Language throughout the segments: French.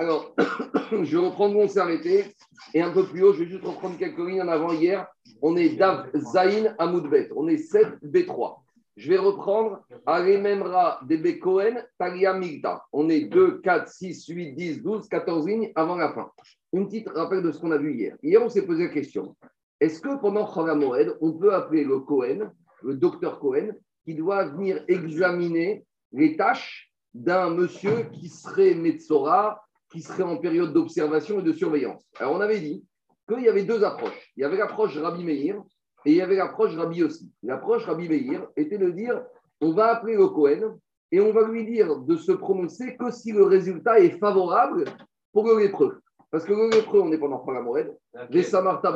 Alors, je reprends où on s'est arrêté. Et un peu plus haut, je vais juste reprendre quelques lignes en avant. Hier, on est Dav Zain Amoudbet. On est 7 B3. Je vais reprendre Arimemra Debe Cohen Talia Migda. On est 2, 4, 6, 8, 10, 12, 14 lignes avant la fin. Une petite rappel de ce qu'on a vu hier. Hier, on s'est posé la question est-ce que pendant Moed, on peut appeler le Cohen, le docteur Cohen, qui doit venir examiner les tâches d'un monsieur qui serait Metzora, qui serait en période d'observation et de surveillance Alors, on avait dit qu'il y avait deux approches. Il y avait l'approche Rabbi Meir et il y avait l'approche Rabbi aussi. L'approche Rabbi Meir était de dire on va appeler le Cohen et on va lui dire de se prononcer que si le résultat est favorable pour le lépreux. Parce que le lépreux, on est pendant Moed. Les Samarta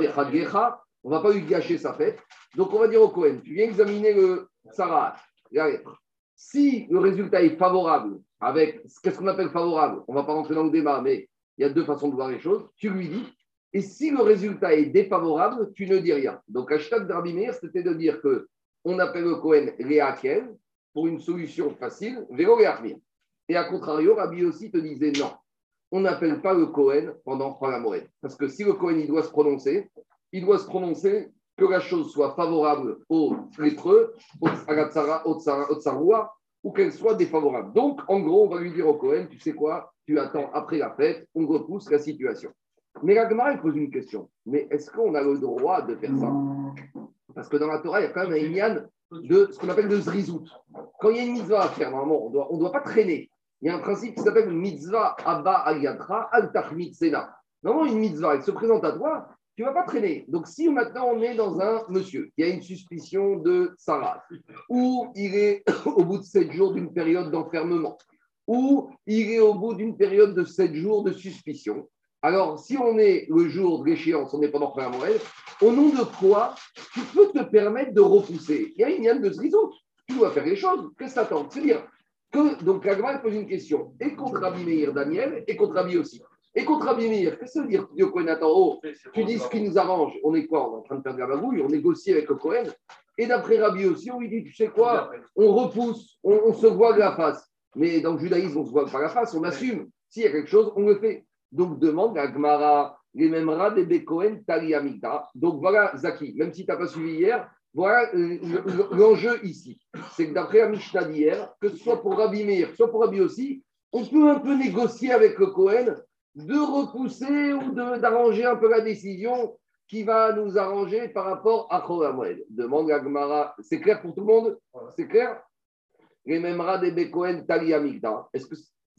on ne va pas lui gâcher sa fête. Donc on va dire au Cohen tu viens examiner le Sarah, la. Si le résultat est favorable, avec qu'est-ce qu'on appelle favorable? On ne va pas rentrer dans le débat, mais il y a deux façons de voir les choses. Tu lui dis, et si le résultat est défavorable, tu ne dis rien. Donc, hashtag d'Arbimir, c'était de dire que on appelle le Cohen Réakel pour une solution facile, Vélo Et à contrario, Rabbi aussi te disait non, on n'appelle pas le Cohen pendant la Moed. Parce que si le Cohen il doit se prononcer, il doit se prononcer que la chose soit favorable aux lépreux, la tsara, au tsaroua, ou qu'elle soit défavorable. Donc, en gros, on va lui dire au Cohen, tu sais quoi, tu attends après la fête, on repousse la situation. Mais la Gemara, pose une question. Mais est-ce qu'on a le droit de faire ça? Parce que dans la Torah, il y a quand même un inyan de ce qu'on appelle le zrizout. Quand il y a une mitzvah à faire, normalement, on ne doit pas traîner. Il y a un principe qui s'appelle mitzvah abba al-yadra al-tahmid sena. Normalement, une mitzvah, elle se présente à toi, tu ne vas pas traîner. Donc, si maintenant on est dans un monsieur qui a une suspicion de Sarah, ou il est au bout de sept jours d'une période d'enfermement, ou il est au bout d'une période de sept jours de suspicion, alors, si on est le jour de l'échéance, on est pendant première Noël, au nom de quoi tu peux te permettre de repousser? Il y a une yann de Zrizot. Tu dois faire les choses. Qu'est-ce que t'attends? C'est-à-dire que, donc, la Gemara pose une question, et contre Rabbi Meir Daniel, et contre Rabbi aussi. Et contre Rabbi Meir, qu'est-ce que ça veut dire Dieu Cohen, attends, oh, tu dis ce qui nous arrange. On est quoi On est en train de faire de la magouille, on négocie avec le Cohen. Et d'après Rabbi aussi, on lui dit, tu sais quoi On repousse, on, se voit de la face. Mais dans le judaïsme, on ne se voit pas la face, on assume. S'il y a quelque chose, on le fait. Donc demande à Gmara, les mêmes rats des Bekohen Taliamita. Donc voilà, Zaki, même si tu n'as pas suivi hier, voilà euh, l'enjeu ici. C'est que d'après la Mishnah d'hier, que ce soit pour Rabbi Meir, soit pour Rabbi aussi, on peut un peu négocier avec le Cohen de repousser ou d'arranger un peu la décision qui va nous arranger par rapport à Cholamoued. Demande à Gmara. C'est clair pour tout le monde? C'est clair? Les mêmes rats des Bekohen Taliamita. Est-ce que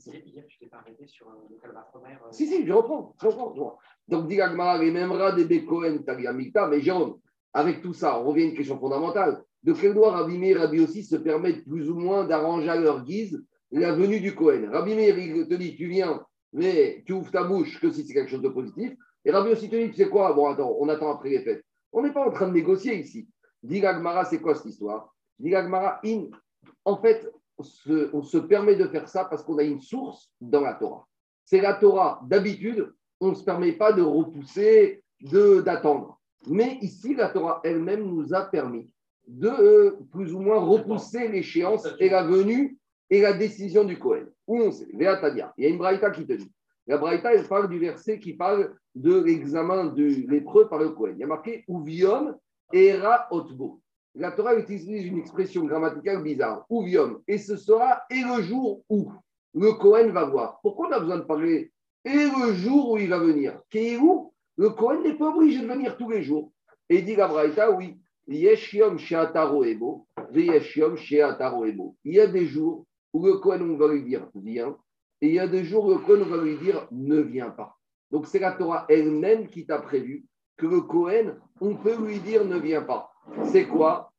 Hier, tu t'es pas arrêté sur le calva euh, Si, si, je reprends. Je reprends, Donc, dit Agmara, les mêmes rats des Bekohen, Tagamikta, mais Jérôme, avec tout ça, on revient à une question fondamentale. De quel droit Rabbi Meir et Rabbi aussi se permettent plus ou moins d'arranger à leur guise la venue du Cohen Rabbi Meir, il te dit, tu viens, mais tu ouvres ta bouche que si c'est quelque chose de positif. Et Rabbi aussi te tu sais quoi? Bon, attends, on attend après les fêtes. On n'est pas en train de négocier ici. Digagmara, c'est quoi cette histoire? Digagmara, in. En fait, on se permet de faire ça parce qu'on a une source dans la Torah. C'est la Torah. D'habitude, on ne se permet pas de repousser, d'attendre. Mais ici, la Torah elle-même nous a permis de euh, plus ou moins repousser l'échéance et la venue et la décision du Cohen. 11, Véatadia. Il y a une braïta qui te dit. La braïta, elle parle du verset qui parle de l'examen de l'épreuve par le Kohen. Il y a marqué Uvium era otbo. La Torah utilise une expression grammaticale bizarre. Uvium. Et ce sera et le jour où le Kohen va voir. Pourquoi on a besoin de parler et le jour où il va venir? Qui est où? Le Kohen n'est pas obligé de venir tous les jours. Et dit la braïta, oui. Il y a des jours où le Cohen, on va lui dire viens, et il y a des jours où le Cohen, on va lui dire ne viens pas. Donc c'est la Torah elle-même qui t'a prévu que le Cohen, on peut lui dire ne viens pas. C'est quoi?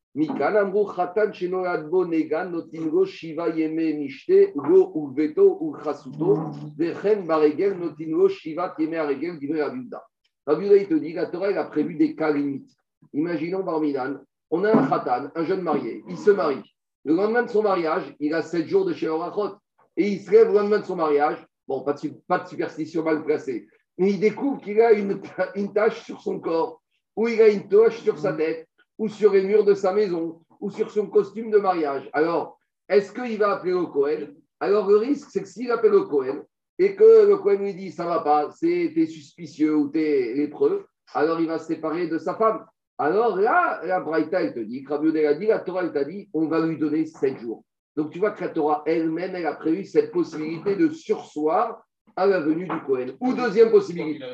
Shiva Yeme Mishte Go Uveto Uchasuto Vechen Baregel Notingo Shiva Yeme Aregel Divrei Abiuda. Abiuda il te dit la Torah a prévu des cas limites. Imaginons Barminan, on a un Khatan, un jeune marié, il se marie. Le lendemain de son mariage, il a sept jours de chez Orachot. Et il se lève le lendemain de son mariage, bon, pas de, pas de superstition mal placée, mais il découvre qu'il a une, une tache sur son corps, ou il a une tache sur sa tête, ou sur les murs de sa maison, ou sur son costume de mariage. Alors, est-ce qu'il va appeler au Cohen Alors, le risque, c'est que s'il appelle au Cohen, et que le Cohen lui dit ça va pas, c'est t'es suspicieux ou t'es lépreux, alors il va se séparer de sa femme. Alors là, la Braïta, elle te dit, Rabbi a dit, la Torah, elle t'a dit, on va lui donner sept jours. Donc tu vois que la Torah elle-même, elle a prévu cette possibilité de sursoir à la venue du Cohen. Ou deuxième possibilité.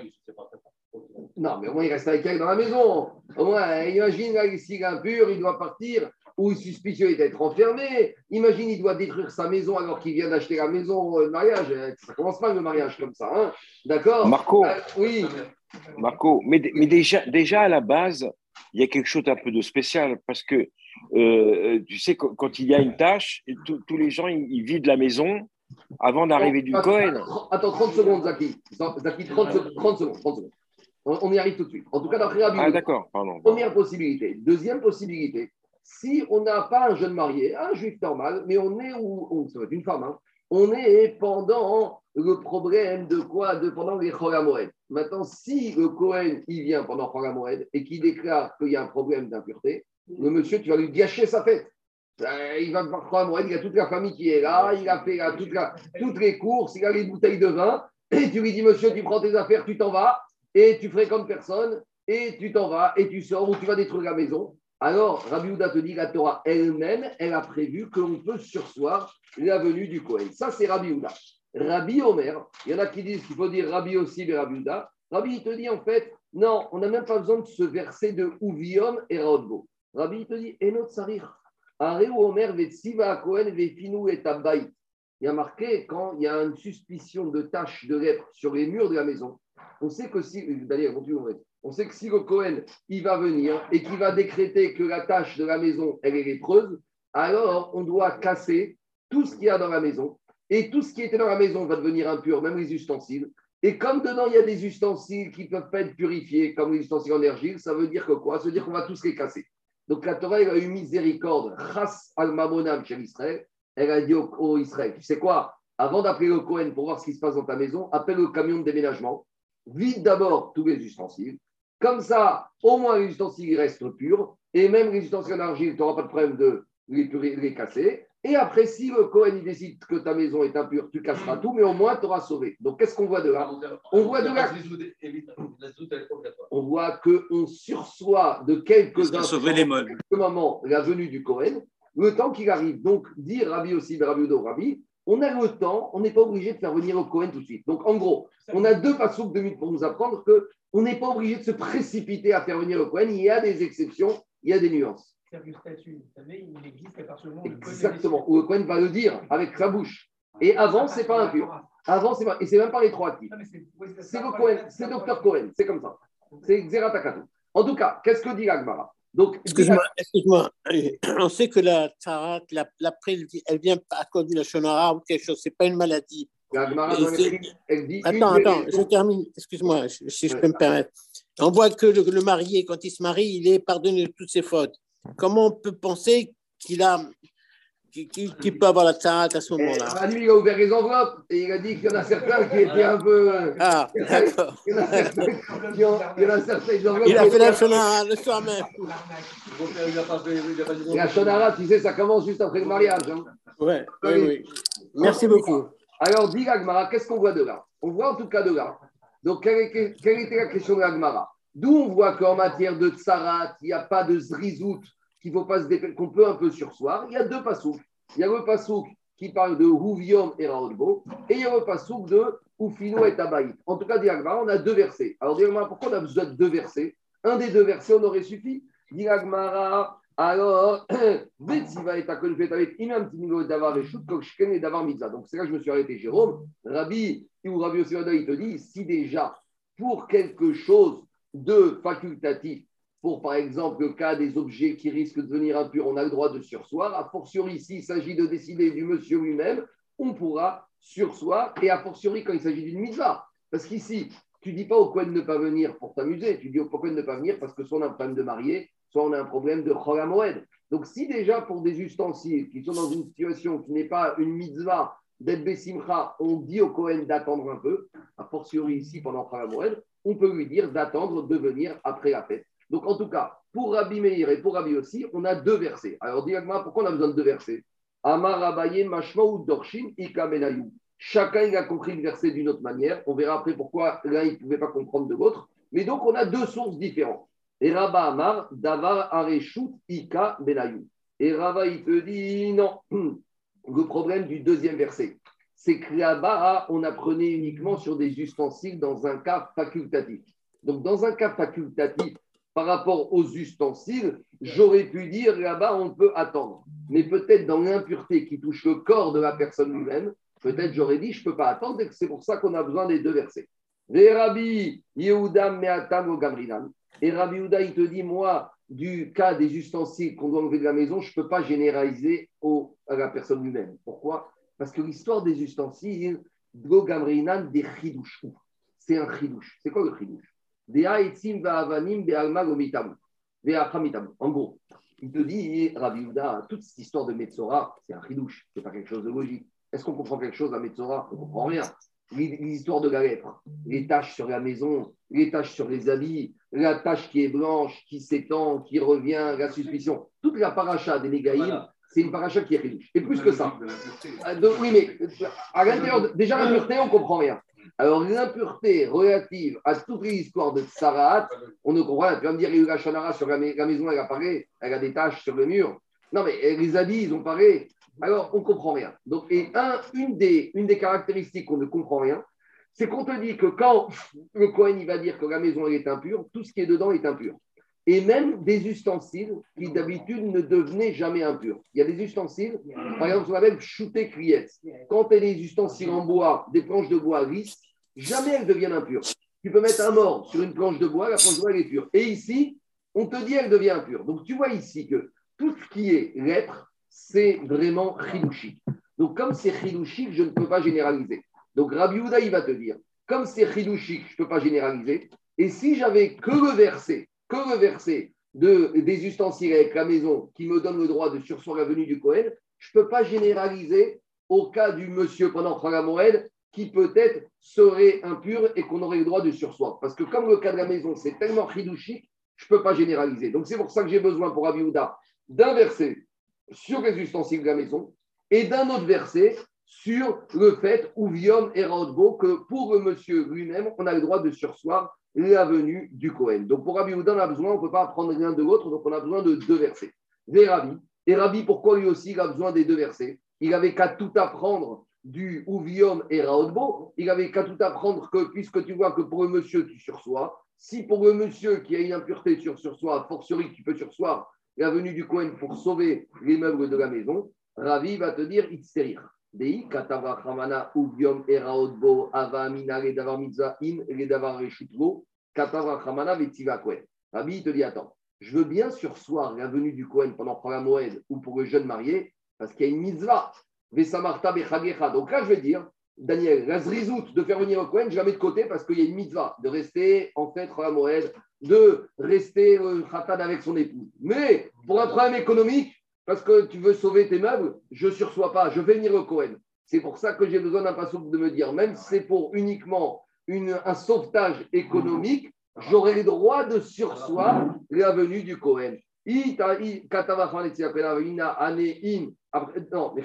Non, mais au moins il reste avec elle dans la maison. Au moins, imagine, là, s'il est impur, il doit partir, ou suspicieux d'être enfermé. Imagine, il doit détruire sa maison alors qu'il vient d'acheter la maison, le mariage. Ça commence pas le mariage comme ça. Hein D'accord? Marco, Euh, Oui. Marco, mais, mais déjà, déjà à la base, il y a quelque chose d'un peu de spécial parce que euh, tu sais, quand, quand il y a une tâche, tous les gens ils, ils vident la maison avant d'arrivée du Cohen. Attends, attends, 30 secondes, Zaki. Zaki, 30, secondes, 30 secondes. 30 secondes. On, on y arrive tout de suite. En tout cas, d'après Ah, d'accord, pardon. Première possibilité. Deuxième possibilité, si on n'a pas un jeune marié, un juif normal, mais on est, ou ou ça va être une femme, hein, on est pendant le problème de quoi? De, Pendant les Cholamoed. Maintenant, si le Cohen, il vient pendant Cholamoed et qu'il déclare qu'il y a un problème d'impureté, le monsieur, tu vas lui gâcher sa fête. Euh, Il va par Cholamoed, il y a toute la famille qui est là, il a fait toutes les courses, il a les bouteilles de vin, et tu lui dis, monsieur, tu prends tes affaires, tu t'en vas, et tu fréquentes personne, et tu t'en vas, et tu sors, ou tu vas détruire la maison. Alors, Rabbi Houda te dit, la Torah elle-même, elle a prévu qu'on peut sursoir la venue du Kohen. Ça, c'est Rabbi Houda. Rabbi Omer, il y en a qui disent qu'il faut dire Rabbi aussi, mais Rabbi Houda. Rabbi, il te dit en fait, non, on n'a même pas besoin de ce verset de Uviom et Raodbo. Rabbi, il te dit, Enot Sarir. Areu Omer vetsiva Kohen vefinu et Abayit. Il y a marqué quand il y a une suspicion de taches de lèpre sur les murs de la maison. On sait que si, d'ailleurs, on sait que si le Cohen il va venir et qu'il va décréter que la tâche de la maison elle est lépreuse, alors on doit casser tout ce qu'il y a dans la maison et tout ce qui était dans la maison va devenir impur, même les ustensiles. Et comme dedans il y a des ustensiles qui peuvent pas être purifiés, comme les ustensiles en argile, ça veut dire que quoi? Ça veut dire qu'on va tous les casser. Donc la Torah elle a eu miséricorde, chas al mamonam chez Israël. Elle a dit au, au Israël, tu sais quoi? Avant d'appeler le Cohen pour voir ce qui se passe dans ta maison, appelle le camion de déménagement, vide d'abord tous les ustensiles. Comme ça, au moins les ustensiles restent purs. Et même les ustensiles en argile, tu n'auras pas de problème de les, casser. Et après, si le Cohen il décide que ta maison est impure, tu casseras tout, mais au moins tu auras sauvé. Donc qu'est-ce qu'on voit de là? On voit de là- On voit qu'on sursoit de quelques Ça sauver les meubles. ce moment la venue du Cohen, le temps qu'il arrive. Donc, dire Rabbi aussi, Rabbi Udo, Rabbi, on a le temps, on n'est pas obligé de faire venir le Cohen tout de suite. Donc, en gros, on a deux passouk de minutes pour nous apprendre que on n'est pas obligé de se précipiter à faire venir le Cohen. Il y a des exceptions, il y a des nuances. C'est-à-dire que le statut, vous savez, il existe à partir du moment où Exactement, où le Cohen va le dire avec sa bouche. Et avant, c'est pas impur. Avant, c'est pas, et c'est même pas rétroactif. C'est le Cohen, c'est ouais. Cohen, c'est comme ça. C'est Xeratakato. En tout cas, qu'est-ce que dit l'Agmara? Donc, Excuse-moi, excuse-moi. On sait que la tarat, la, la prise, elle vient à cause du Shonara ou quelque chose. C'est pas une maladie. C'est- l'écrit, elle dit Attends, une attends, je termine. Excuse-moi, si je peux me permettre. On voit que le, le marié, quand il se marie, il est pardonné de toutes ses fautes. Comment on peut penser qu'il a, qu'il qu'il- qu'il peut avoir la tarat à ce moment-là? Manu, il a ouvert les enveloppes et il a dit qu'il y en a certains qui étaient un peu. Ah, d'accord. Il y en a certains qui ont. Il y en a certains qui ont- Il a fait la Shonara le soir même. La Shonara, tu sais, ça commence juste après le mariage. hein. Ouais, oui, oui. Merci beaucoup. Alors, dit l'Agmara, qu'est-ce qu'on voit de là? On voit en tout cas de là. Donc, quelle, était- la question de l'Agmara D'où on voit qu'en matière de tsarat, il n'y a pas de zrizout, qu'il faut qu'on peut un peu sursoir. Il y a deux pasouks. Il y a le pasouk qui parle de Huviom et Raolbo, et il y a le pasouk de Ufino et Tabaït. En tout cas, dit l'Agmara, on a deux versets. Alors, dit l'Agmara, pourquoi on a besoin de deux versets? Un des deux versets, on aurait suffi. Dit l'Agmara, alors, Betsiva et Takon Fetavet, Imam Timino Davar et Kokshken et Davar Mitzah. Donc, c'est là que je me suis arrêté, Jérôme. Rabbi ou Rabbi Osivada, il te dit, si déjà, pour quelque chose de facultatif, pour par exemple le cas des objets qui risquent de devenir impurs, on a le droit de sursoir. A fortiori, s'il s'agit de décider du monsieur lui-même, on pourra sursoir. Et a fortiori, quand il s'agit d'une mitzvah. Parce qu'ici, tu dis pas au Cohen de ne pas venir pour t'amuser. Tu dis au Cohen de ne pas venir parce que soit on a un problème de marié, soit on a un problème de Cholamoed. Donc, si déjà pour des ustensiles qui sont dans une situation qui n'est pas une mitzvah d'être Bessimcha, on dit au Cohen d'attendre un peu, a fortiori ici pendant Cholamoed, on peut lui dire d'attendre de venir après la fête. Donc, en tout cas, pour Rabbi Meir et pour Rabbi aussi, on a deux versets. Alors, dis-moi, pourquoi on a besoin de deux versets? Amar Abaye Mashma ou Dorshin. Chacun il a compris le verset d'une autre manière. On verra après pourquoi l'un il ne pouvait pas comprendre de l'autre. Mais donc on a deux sources différentes. Et Rabba Amar, Davar Areshut, Ika Benayou. Et Rava, il te dit non. Le problème du deuxième verset, c'est que là-bas, on apprenait uniquement sur des ustensiles dans un cas facultatif. Donc, dans un cas facultatif, par rapport aux ustensiles, j'aurais pu dire là-bas, on peut attendre. Mais peut-être dans l'impureté qui touche le corps de la personne lui-même, peut-être j'aurais dit, je ne peux pas attendre, et c'est pour ça qu'on a besoin des deux versets. Et Rabbi Yehuda il te dit, moi, du cas des ustensiles qu'on doit enlever de la maison, je ne peux pas généraliser au, à la personne lui-même. Pourquoi? Parce que l'histoire des ustensiles, des. C'est un chidouche. C'est quoi le chidouche? En gros, il te dit, Rabbi Houda, toute cette histoire de Metzora, c'est un chidouche, c'est pas quelque chose de logique. Est-ce qu'on comprend quelque chose à Metzora? On ne comprend rien. L'histoire de la lèpre, les taches sur la maison, les taches sur les habits, la tache qui est blanche, qui s'étend, qui revient, la suspicion. Toute la paracha des Négaïm, c'est une paracha qui est riche. Et plus que ça. oui, mais à l'intérieur, déjà la pureté, on ne comprend rien. Alors, l'impureté relative à toute l'histoire de Tsaraat, on ne comprend rien. Tu vas me dire, il y a eu la sur la, maison, elle apparaît, elle a des taches sur le mur. Non, mais les habits, ils ont parlé. Alors, on ne comprend rien. Donc, et un, une, des, caractéristiques qu'on ne comprend rien, c'est qu'on te dit que quand le Cohen il va dire que la maison est impure, tout ce qui est dedans est impur. Et même des ustensiles qui d'habitude ne devenaient jamais impurs. Il y a des ustensiles, par exemple, qu'on appelle shooter criette. Quand tu as des ustensiles en bois, des planches de bois lisses, jamais elles deviennent impures. Tu peux mettre un mort sur une planche de bois, la planche de bois elle est pure. Et ici, on te dit elle devient impure. Donc tu vois ici que tout ce qui est lèpre, c'est vraiment chilouchique. Donc comme c'est chilouchique, je ne peux pas généraliser. Donc Rabbi Houda, il va te dire, comme c'est chilouchique, je ne peux pas généraliser. Et si j'avais que le verset, que le verset de, des ustensiles avec la maison qui me donne le droit de sursoir la venue du Cohen, je ne peux pas généraliser au cas du monsieur pendant Moed qui peut-être serait impur et qu'on aurait le droit de sursoir. Parce que comme le cas de la maison, c'est tellement chidouchique, je ne peux pas généraliser. Donc c'est pour ça que j'ai besoin pour Abiouda d'un verset sur les ustensiles de la maison et d'un autre verset sur le fait, ou viom et que pour le monsieur lui-même, on a le droit de sursoir la venue du Cohen. Donc pour Rabbi on a besoin, on ne peut pas apprendre l'un de l'autre, donc on a besoin de deux versets. Les Rabbi. Et Rabbi, pourquoi lui aussi il a besoin des deux versets? Il avait qu'à tout apprendre du Ouvium et Raodbo, il avait qu'à tout apprendre que, puisque tu vois que pour le monsieur qui sursoit, si pour le monsieur qui a une impureté sur sursoir, fortiori tu peux sursoir la venue du Cohen pour sauver les meubles de la maison, Ravi va te dire Itserir. Dei katava ramana uviom eraodbo ava amina le davar mitzvah in le davar reshutvo katava ramana vetiva Cohen. Rabbi te dit attends, je veux bien sursoir la venue du Cohen pendant la Moed ou pour le jeune marié parce qu'il y a une mitzvah. Vesamarta bechagecha. Donc là, je vais dire, Daniel, la zrizout de faire venir le Cohen, je la mets de côté parce qu'il y a une mitzvah de rester en fait la Moed, de rester euh, avec son épouse. Mais pour un problème économique, parce que tu veux sauver tes meubles, je ne sursois pas, je vais venir au Cohen. C'est pour ça que j'ai besoin d'un passouk de me dire, même si c'est pour uniquement un sauvetage économique, j'aurai le droit de sursoir la venue du Cohen. Non, mais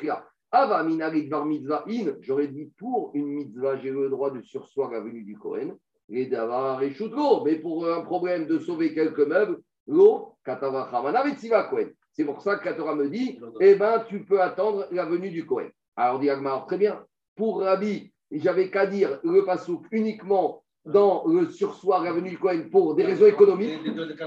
j'aurais dit pour une mitzvah, j'ai le droit de sursoir la venue du Cohen. Mais pour un problème de sauver quelques meubles, l'eau, Cohen. C'est pour ça que la Torah me dit, eh ben, tu peux attendre la venue du Cohen. Alors, dit Agmar, très bien. Pour Rabbi, j'avais qu'à dire le pasouk uniquement dans le sursoir la venue du Cohen pour des raisons économiques.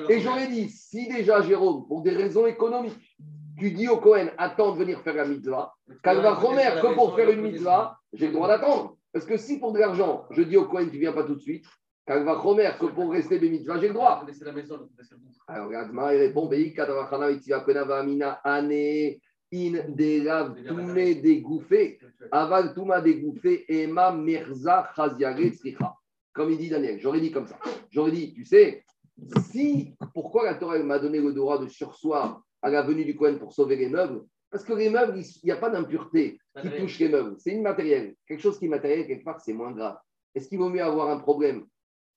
Et j'aurais dit, si déjà, Jérôme, pour des raisons économiques, tu dis au Cohen, attends de venir faire la mitzvah, va Romer, que pour faire une mitzvah, j'ai le droit d'attendre. Parce que si pour de l'argent, je dis au Cohen, tu ne viens pas tout de suite, va Romer, que pour rester des mitzvahs, j'ai le droit. Alors, Gazma, il répond Beï, Katavachana, Itzia, Penava, Amina, Ane, In, Delav, Tume, Dégouffé, Aval, Tuma, Dégouffé, Ema, Merza, Chaziare, Tzricha. Comme il dit Daniel, j'aurais dit comme ça. J'aurais dit, tu sais, si, pourquoi la Torah m'a donné le droit de sursoir à la venue du Cohen pour sauver les meubles Parce que les meubles, il n'y a pas d'impureté qui touche les meubles. C'est immatériel. Quelque chose qui est matériel, quelque part, c'est moins grave. Est-ce qu'il vaut mieux avoir un problème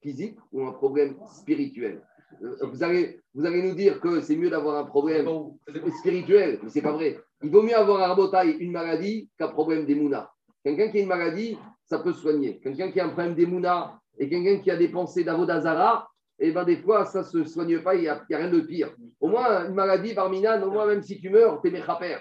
physique ou un problème spirituel? Euh, vous allez, vous allez nous dire que c'est mieux d'avoir un problème spirituel, mais ce n'est pas vrai. Il vaut mieux avoir un rabotaille, une maladie, qu'un problème des Quelqu'un qui a une maladie, ça peut soigner. Quelqu'un qui a un problème d'émouna et quelqu'un qui a des pensées d'avodazara, et ben des fois, ça ne se soigne pas, il n'y a, y rien de pire. Au moins, une maladie, Barminan, au moins, même si tu meurs, t'es méchaper.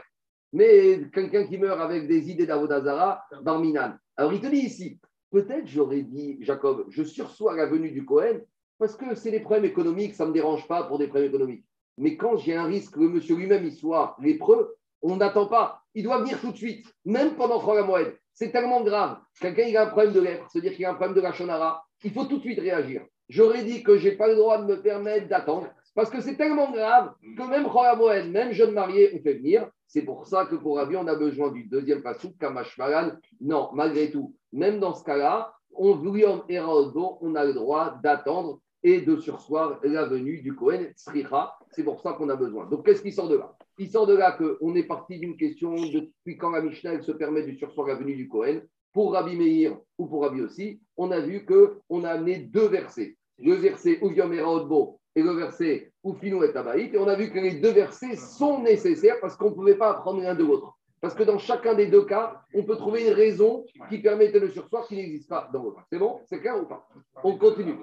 Mais quelqu'un qui meurt avec des idées d'avodazara, Barminan. Alors, il te dit ici, peut-être j'aurais dit, Jacob, je sursois la venue du Cohen parce que c'est des problèmes économiques, ça ne me dérange pas pour des problèmes économiques. Mais quand j'ai un risque que monsieur lui-même il soit lépreux, on n'attend pas. Il doit venir tout de suite, même pendant Moed. C'est tellement grave. Quelqu'un il a un problème de lèpre, c'est-à-dire qu'il a un problème de la shonara, il faut tout de suite réagir. J'aurais dit que je n'ai pas le droit de me permettre d'attendre, parce que c'est tellement grave que même Moed, même jeune marié, on fait venir. C'est pour ça que pour Rabbi, on a besoin du deuxième passou, Kamash Malan. Non, malgré tout, même dans ce cas-là, on, on a le droit d'attendre et de sursoir la venue du Kohen Sricha. C'est pour ça qu'on a besoin. Donc, qu'est-ce qui sort de là? Il sort de là qu'on est parti d'une question depuis quand la Mishnah se permet de sursoir la venue du Kohen. Pour Rabbi Meir ou pour Rabbi aussi, on a vu qu'on a amené deux versets. Le verset Uviom et Raodbo et le verset Ufinu et Tabaït. Et on a vu que les deux versets sont nécessaires parce qu'on ne pouvait pas apprendre l'un de l'autre. Parce que dans chacun des deux cas, on peut trouver une raison qui permettait le sursoir qui n'existe pas dans l'autre. C'est bon? C'est clair ou pas? On continue.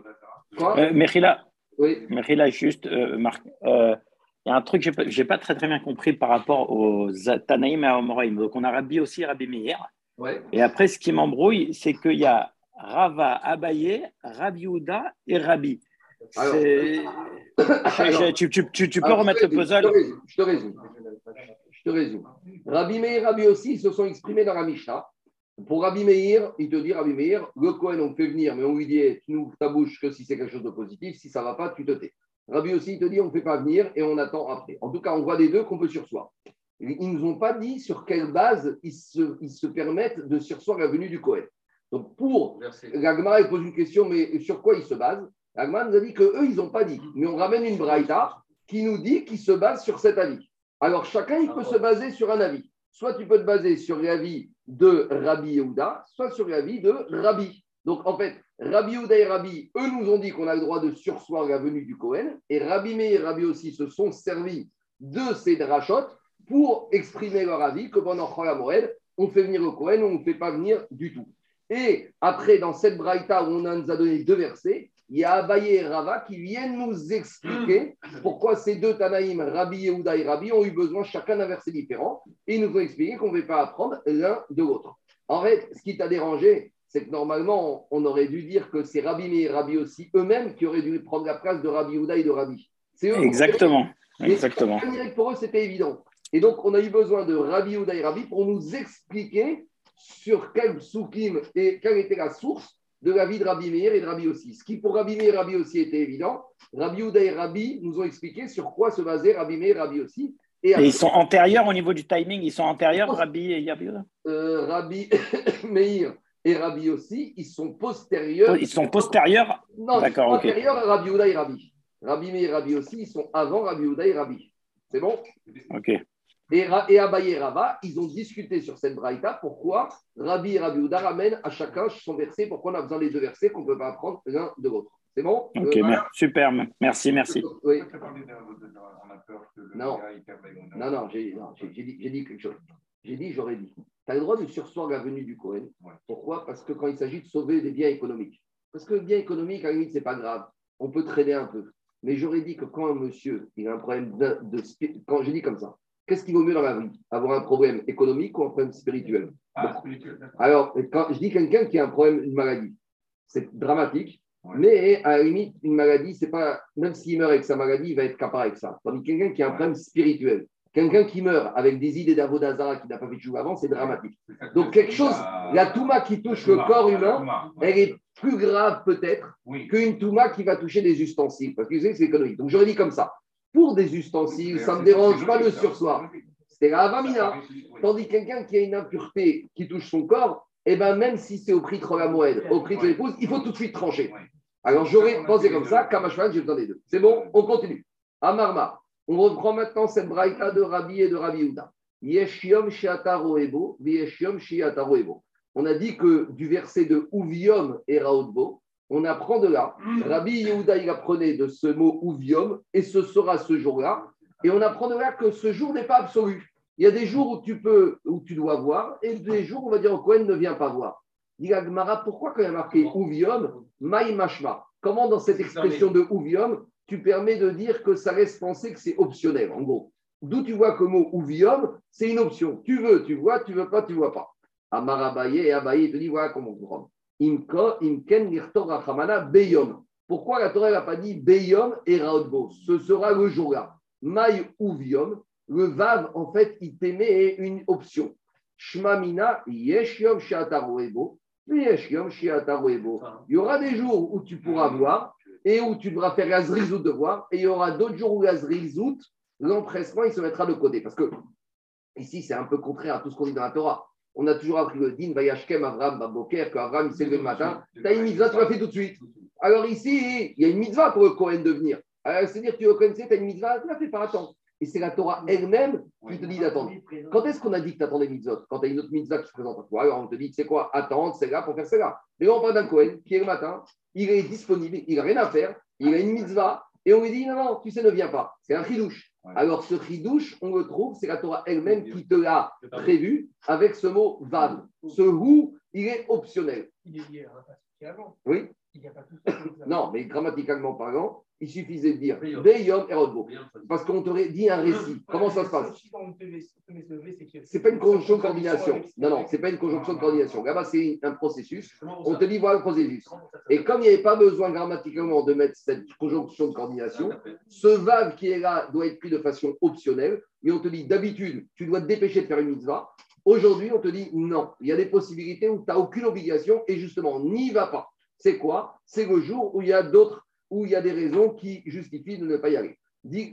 Quoi? Euh, Mechila, Oui. Juste, euh, Marc, euh, il y a un truc que je n'ai pas très très bien compris par rapport aux Tanaïm et à Amoraïm. Donc on a Rabbi aussi, Rabbi Meir. Ouais. Et après, ce qui m'embrouille, c'est qu'il y a Rava, Abaye, Rabbi Ouda et Rabbi. Alors- je- tu, tu- tu- tu peux Alors, remettre le te puzzle résume, Je te résume. Je te résume. Rabbi Meir Rabbi aussi ils se sont exprimés dans la Mishnah. Pour Rabbi Meir, il te dit Rabbi Meir, le Cohen, on fait venir, mais on lui dit eh, tu n'ouvres ta bouche que si c'est quelque chose de positif. Si ça ne va pas, tu te tais. Rabbi aussi, il te dit on ne fait pas venir et on attend après. En tout cas, on voit des deux qu'on peut sursoir. Ils ne nous ont pas dit sur quelle base ils se, ils se permettent de sursoir la venue du Cohen. Donc, pour L'Agmara pose une question, mais sur quoi ils se basent? L'Agmara nous a dit qu'eux, ils n'ont pas dit. Mais on ramène une braïta qui nous dit qu'ils se basent sur cet avis. Alors, chacun, il peut se baser sur un avis. Soit tu peux te baser sur l'avis de Rabbi Yehuda, soit sur l'avis de Rabbi. Donc, en fait, Rabbi Yehuda et Rabbi, eux, nous ont dit qu'on a le droit de sursoir la venue du Cohen. Et Rabbi Meir et Rabbi aussi se sont servis de ces drachotes pour exprimer leur avis que pendant Chol Moed, on fait venir le Cohen ou on ne fait pas venir du tout. Et après, dans cette braïta où on nous a donné deux versets, il y a Abaye et Rava qui viennent nous expliquer pourquoi ces deux Tanaïm, Rabbi Yehuda et Rabbi, ont eu besoin chacun d'un verset différent. Et ils nous ont expliqué qu'on ne va pas apprendre l'un de l'autre. En fait, ce qui t'a dérangé, c'est que normalement, on aurait dû dire que c'est Rabbi Meir et Rabbi aussi eux-mêmes qui auraient dû prendre la place de Rabbi Yehuda et de Rabbi. C'est eux Exactement. Exactement. pour eux, c'était évident. Et donc, on a eu besoin de Rabbi et Rabbi pour nous expliquer sur quel soukim et quelle était la source de la vie de Rabbi Meir et de Rabbi aussi. Ce qui pour Rabbi Meir et Rabbi aussi était évident, Rabbi Yehuda et Rabbi nous ont expliqué sur quoi se basait Rabbi Meir et Rabbi aussi. Et ils sont antérieurs au niveau du timing, ils sont antérieurs, Rabbi et euh, Rabbi Meir et Rabbi aussi, ils sont postérieurs. Ils sont postérieurs? Non, ils sont antérieurs à Rabbi Yehuda et Rabbi. Rabbi Meir et Rabbi aussi, ils sont avant Rabbi Yehuda et Rabbi. C'est bon? Ok. Et, et Abaye et Rava, ils ont discuté sur cette braïta pourquoi Rabbi et Rabbi Ouda ramènent à chacun son verset, pourquoi on a besoin des deux versets qu'on ne peut pas apprendre l'un de l'autre. C'est bon? Ok, Euh, super. Merci, merci. Oui. Que le Non. Non, non, j'ai dit, j'ai dit quelque chose. J'ai dit, j'aurais dit. Tu as le droit de sursoir la venue du Cohen. Ouais. Pourquoi? Parce que quand il s'agit de sauver des biens économiques. Parce que le bien économique, à la limite, ce n'est pas grave. On peut traîner un peu. Mais j'aurais dit que quand un monsieur il a un problème de, de quand j'ai dit comme ça, qu'est-ce qui vaut mieux dans la vie? Avoir un problème économique ou un problème spirituel? Ah, spirituel. Alors, quand je dis quelqu'un qui a un problème, une maladie, c'est dramatique, Ouais. mais à la limite, une maladie, c'est pas, même s'il meurt avec sa maladie, il va être capable avec ça. Tandis que quelqu'un qui a un Ouais. problème spirituel, quelqu'un qui meurt avec des idées d'Avodazara qui n'a pas fait de chou avant, c'est dramatique. Donc, quelque chose, la- la touma qui touche le corps humain, elle est plus grave peut-être Oui. qu'une touma qui va toucher des ustensiles, parce que vous savez c'est économique. Donc, j'aurais dit comme ça. Pour des ustensiles, ça ne me dérange pas de sursoir. C'était la avamina. Tandis que quelqu'un qui a une impureté qui touche son corps, eh ben même si c'est au prix de la au prix de l'épouse, il faut tout de suite trancher. Alors j'aurais pensé comme ça, deux. Kamashman, j'ai besoin des deux. C'est bon, on continue. Amarma, on reprend maintenant cette braïta de Rabbi et de Rabbi Yehuda. Yeshiom shiataro ebo, yeshiom shiataro ebo. On a dit que du verset de Uviom et Raotbo, on apprend de là. Rabbi Yehuda, il apprenait de ce mot Uviom, et ce sera ce jour-là. Et on apprend de là que ce jour n'est pas absolu. Il y a des jours où tu peux, où tu dois voir, et des jours où on va dire Cohen ne vient pas voir. Dit pourquoi quand il y a marqué Uvium, Maï Mashma? Comment dans cette expression de Uvium, tu permets de dire que ça laisse penser que c'est optionnel, en gros? D'où tu vois que le mot Uvium, c'est une option. Tu veux, tu vois, tu veux pas, tu vois pas. Amar Abaye, et Abaye te dit voilà comment comprendre. Imko, Pourquoi la Torah n'a pas dit Beyom et Raotbo? Ce sera le jour-là. Maï le Vav, en fait, il t'émet une option. Shmamina, Yeshiom, Shiataroebo. Il y aura des jours où tu pourras voir et où tu devras faire la zrizout de voir, et il y aura d'autres jours où la zrizout, l'empressement, il se mettra de côté. Parce que ici, c'est un peu contraire à tout ce qu'on dit dans la Torah. On a toujours appris le din, Vayashkem, Avram, Baboker, qu'Avram, il s'est levé le matin. Tu as une mitzvah, tu l'as fait tout de suite. Alors ici, il y a une mitzvah pour le Kohen de venir. C'est-à-dire que tu le connaissais, tu as une mitzvah, tu l'as fait par attendre. Et c'est la Torah elle-même qui te dit d'attendre. Quand est-ce qu'on a dit que tu attends des mitzvot? Quand tu as une autre mitzvah qui se présente à toi, alors on te dit, c'est quoi Attendre, c'est là pour faire cela. Mais on parle d'un Kohen qui est le matin, il est disponible, il n'a rien à faire, il a une mitzvah, et on lui dit, non, non, tu sais, ne viens pas. C'est un chidouche. Alors, ce chidouche, on le trouve, c'est la Torah elle-même qui te l'a prévu avec ce mot vav. Ce ou, il est optionnel. Il est lié à un passage avant. Oui Il n'y a pas tout ça. Non, mais grammaticalement parlant, il suffisait de dire Beyom et Rodbo. Parce qu'on t'aurait dit un récit. Comment ça se passe C'est pas une conjonction de coordination. Non, non, c'est pas une conjonction de coordination. Là-bas, c'est un processus. On te dit voilà le processus. Et comme il n'y avait pas besoin grammaticalement de mettre cette conjonction de coordination, ce vague qui est là doit être pris de façon optionnelle. Et on te dit d'habitude, tu dois te dépêcher de faire une mitzvah. Aujourd'hui, on te dit non. Il y a des possibilités où tu n'as aucune obligation et justement, n'y va pas. C'est quoi? C'est le jour où il y a d'autres, où il y a des raisons qui justifient de ne pas y aller.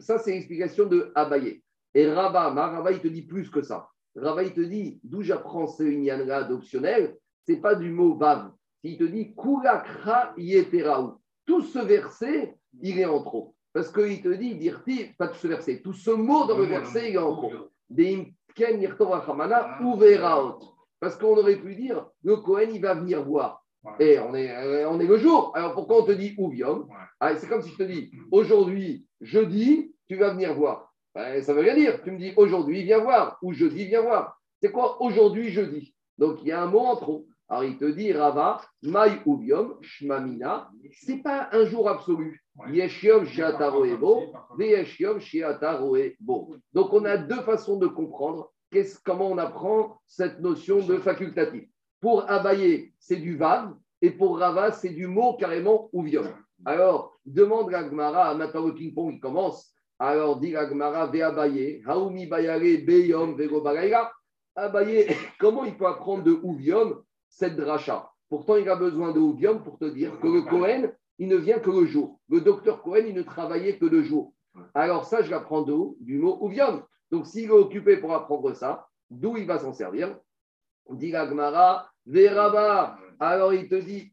Ça, c'est l'explication de Abaye. Et Rabat, ma Rabat, il te dit plus que ça. Rabat, il te dit d'où j'apprends ce yann-là d'optionnel, c'est pas du mot vav. Il te dit kulakra yeteraou. Tout ce verset, il est en trop. Parce qu'il te dit, dirti, pas tout ce verset, tout ce mot dans le verset, il est en trop. Uveraot. Parce qu'on aurait pu dire, le Cohen, il va venir voir. Et on est, euh, on est le jour. Alors pourquoi on te dit ouvium Ah, C'est comme si je te dis, aujourd'hui, jeudi, tu vas venir voir. Ben, ça veut rien dire. Tu me dis, aujourd'hui, viens voir. Ou jeudi, viens voir. C'est quoi aujourd'hui, jeudi? Donc il y a un mot en trop. Alors il te dit, Rava, Mai Uvium, Shmamina, c'est pas un jour absolu. Yeshiom Shiataroebo, Veyeshiom Shiataroebo. Donc on a deux façons de comprendre comment on apprend cette notion de facultatif. Pour Abaye, c'est du Vav, et pour Rava, c'est du mot carrément Uvium. Alors, demande la Gemara, maintenant le ping-pong il commence. Alors dit la Gemara, Ve Abaye, Haoumi Bayare, Beyom, Vego. Abaye, comment il peut apprendre de Uvium cette dracha? Pourtant, il a besoin de Uvium pour te dire que le Cohen, il ne vient que le jour. Le docteur Cohen, il ne travaillait que le jour. Alors ça, je l'apprends d'où Du mot Uvium. Donc s'il est occupé pour apprendre ça, d'où il va s'en servir? Dit la Gemara, Veraba. Alors il te dit,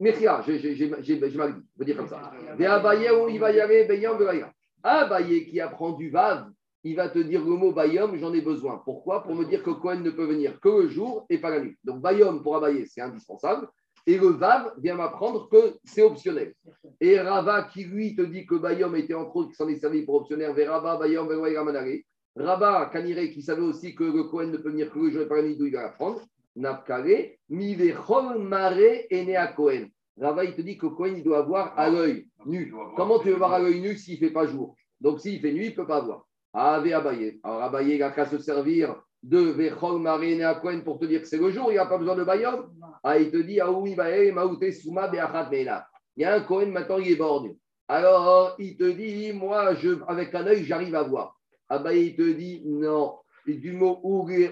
Mechia, j'ai mal dit, je veux dire comme ça. Ve'abaye, où il va y aller, Ve'vaïra. Abaye qui apprend du Vav, il va te dire le mot Bayom, j'en ai besoin. Pourquoi? Pour me dire que Cohen ne peut venir que le jour et pas la nuit. Donc Bayom pour Abaye, c'est indispensable. Et le Vav vient m'apprendre que c'est optionnel. Et Rava qui lui te dit que Bayom était entre autres, qui s'en est servi pour optionnaire, vers Rava, Bayom, Manare. Rabba Kanire qui savait aussi que le Cohen ne peut venir que le jour et pas la nuit, d'où il va l'apprendre. Napkare, Mivechol Mare Ene à Cohen. Rava, il te dit que Cohen, il doit voir à l'œil nu. Comment tu veux voir à l'œil nu s'il ne fait pas jour? Donc, s'il fait nuit, il ne peut pas voir. Ave Abaye. Alors, Abaye, il n'a qu'à se servir de Vechol Mare Ene à Cohen pour te dire que c'est le jour, il n'a pas besoin de Bayom. Ah, il te dit, Aoui Bae, Maouté Souma Beachat Meila. Il y a un Cohen, maintenant, il est borné. Alors, il te dit, moi, je, avec un œil, j'arrive à voir. Abaye, il te dit, non. Et du mot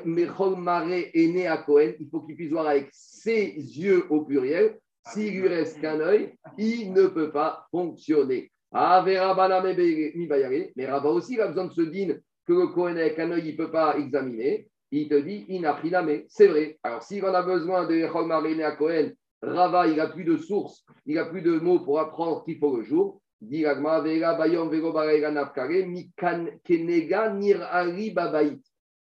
Mechol Mare est né à Cohen, il faut qu'il puisse voir avec ses yeux au pluriel. S'il lui reste qu'un œil, il ne peut pas fonctionner. Ah. Mais Rabat aussi, il a besoin de ce din que le Cohen avec un œil, il ne peut pas examiner. Il te dit, inapriname. C'est vrai. Alors, s'il en a besoin de né à Cohen, Rava, il n'a plus de source, il n'a plus de mots pour apprendre qu'il faut le jour.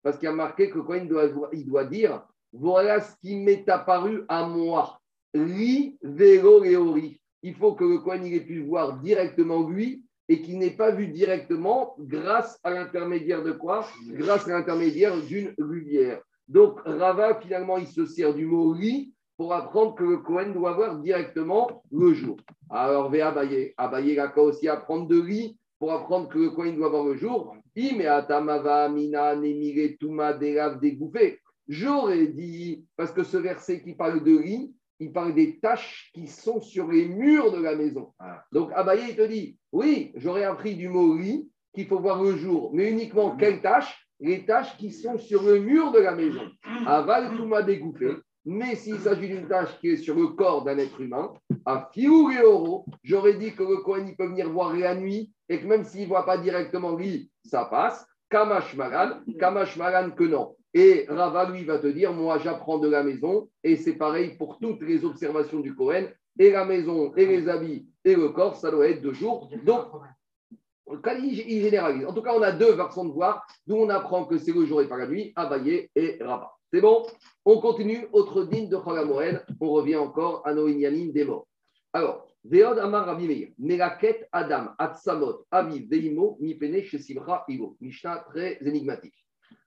Parce qu'il a marqué que il doit, il doit dire voilà ce qui m'est apparu à moi. Vélo, léori. Il faut que le Cohen il ait pu voir directement lui et qui n'est pas vu directement grâce à l'intermédiaire de quoi? Grâce à l'intermédiaire d'une rivière. Donc Rava, finalement, il se sert du mot ri pour apprendre que le Cohen doit voir directement le jour. Alors, Véa Abaye, Abaye a aussi apprendre de riz pour apprendre que le Cohen doit voir le jour. Imeatamava, Mina, Nemire, Touma, Derav, Dégoufé. J'aurais dit, parce que ce verset qui parle de riz, il parle des tâches qui sont sur les murs de la maison. Ah. Donc Abaye, il te dit, oui, j'aurais appris du mot riz qu'il faut voir le jour, mais uniquement quelles tâches Les tâches qui sont sur le mur de la maison. Aval, Touma, Dégoufé. Mais s'il s'agit d'une tâche qui est sur le corps d'un être humain, à Fiou et Oro, j'aurais dit que le Cohen il peut venir voir la nuit et que même s'il ne voit pas directement lui, ça passe. Kamash Malan, Kamash Malan que non. Et Rava, lui, va te dire Moi, j'apprends de la maison et c'est pareil pour toutes les observations du Cohen. Et la maison, et les habits, et le corps, ça doit être deux jours. Donc, il généralise. En tout cas, on a deux façons de voir, d'où on apprend que c'est le jour et pas la nuit, Abaye et Rava. C'est bon? On continue, autre digne de Chagamoel, on revient encore à nos des morts. Alors, Veod Amar Rabbi Meir, Melaket Adam, Atsamot, Aviv, Veimo, Mipene, Shesimra, Igo. Mishnah très énigmatique.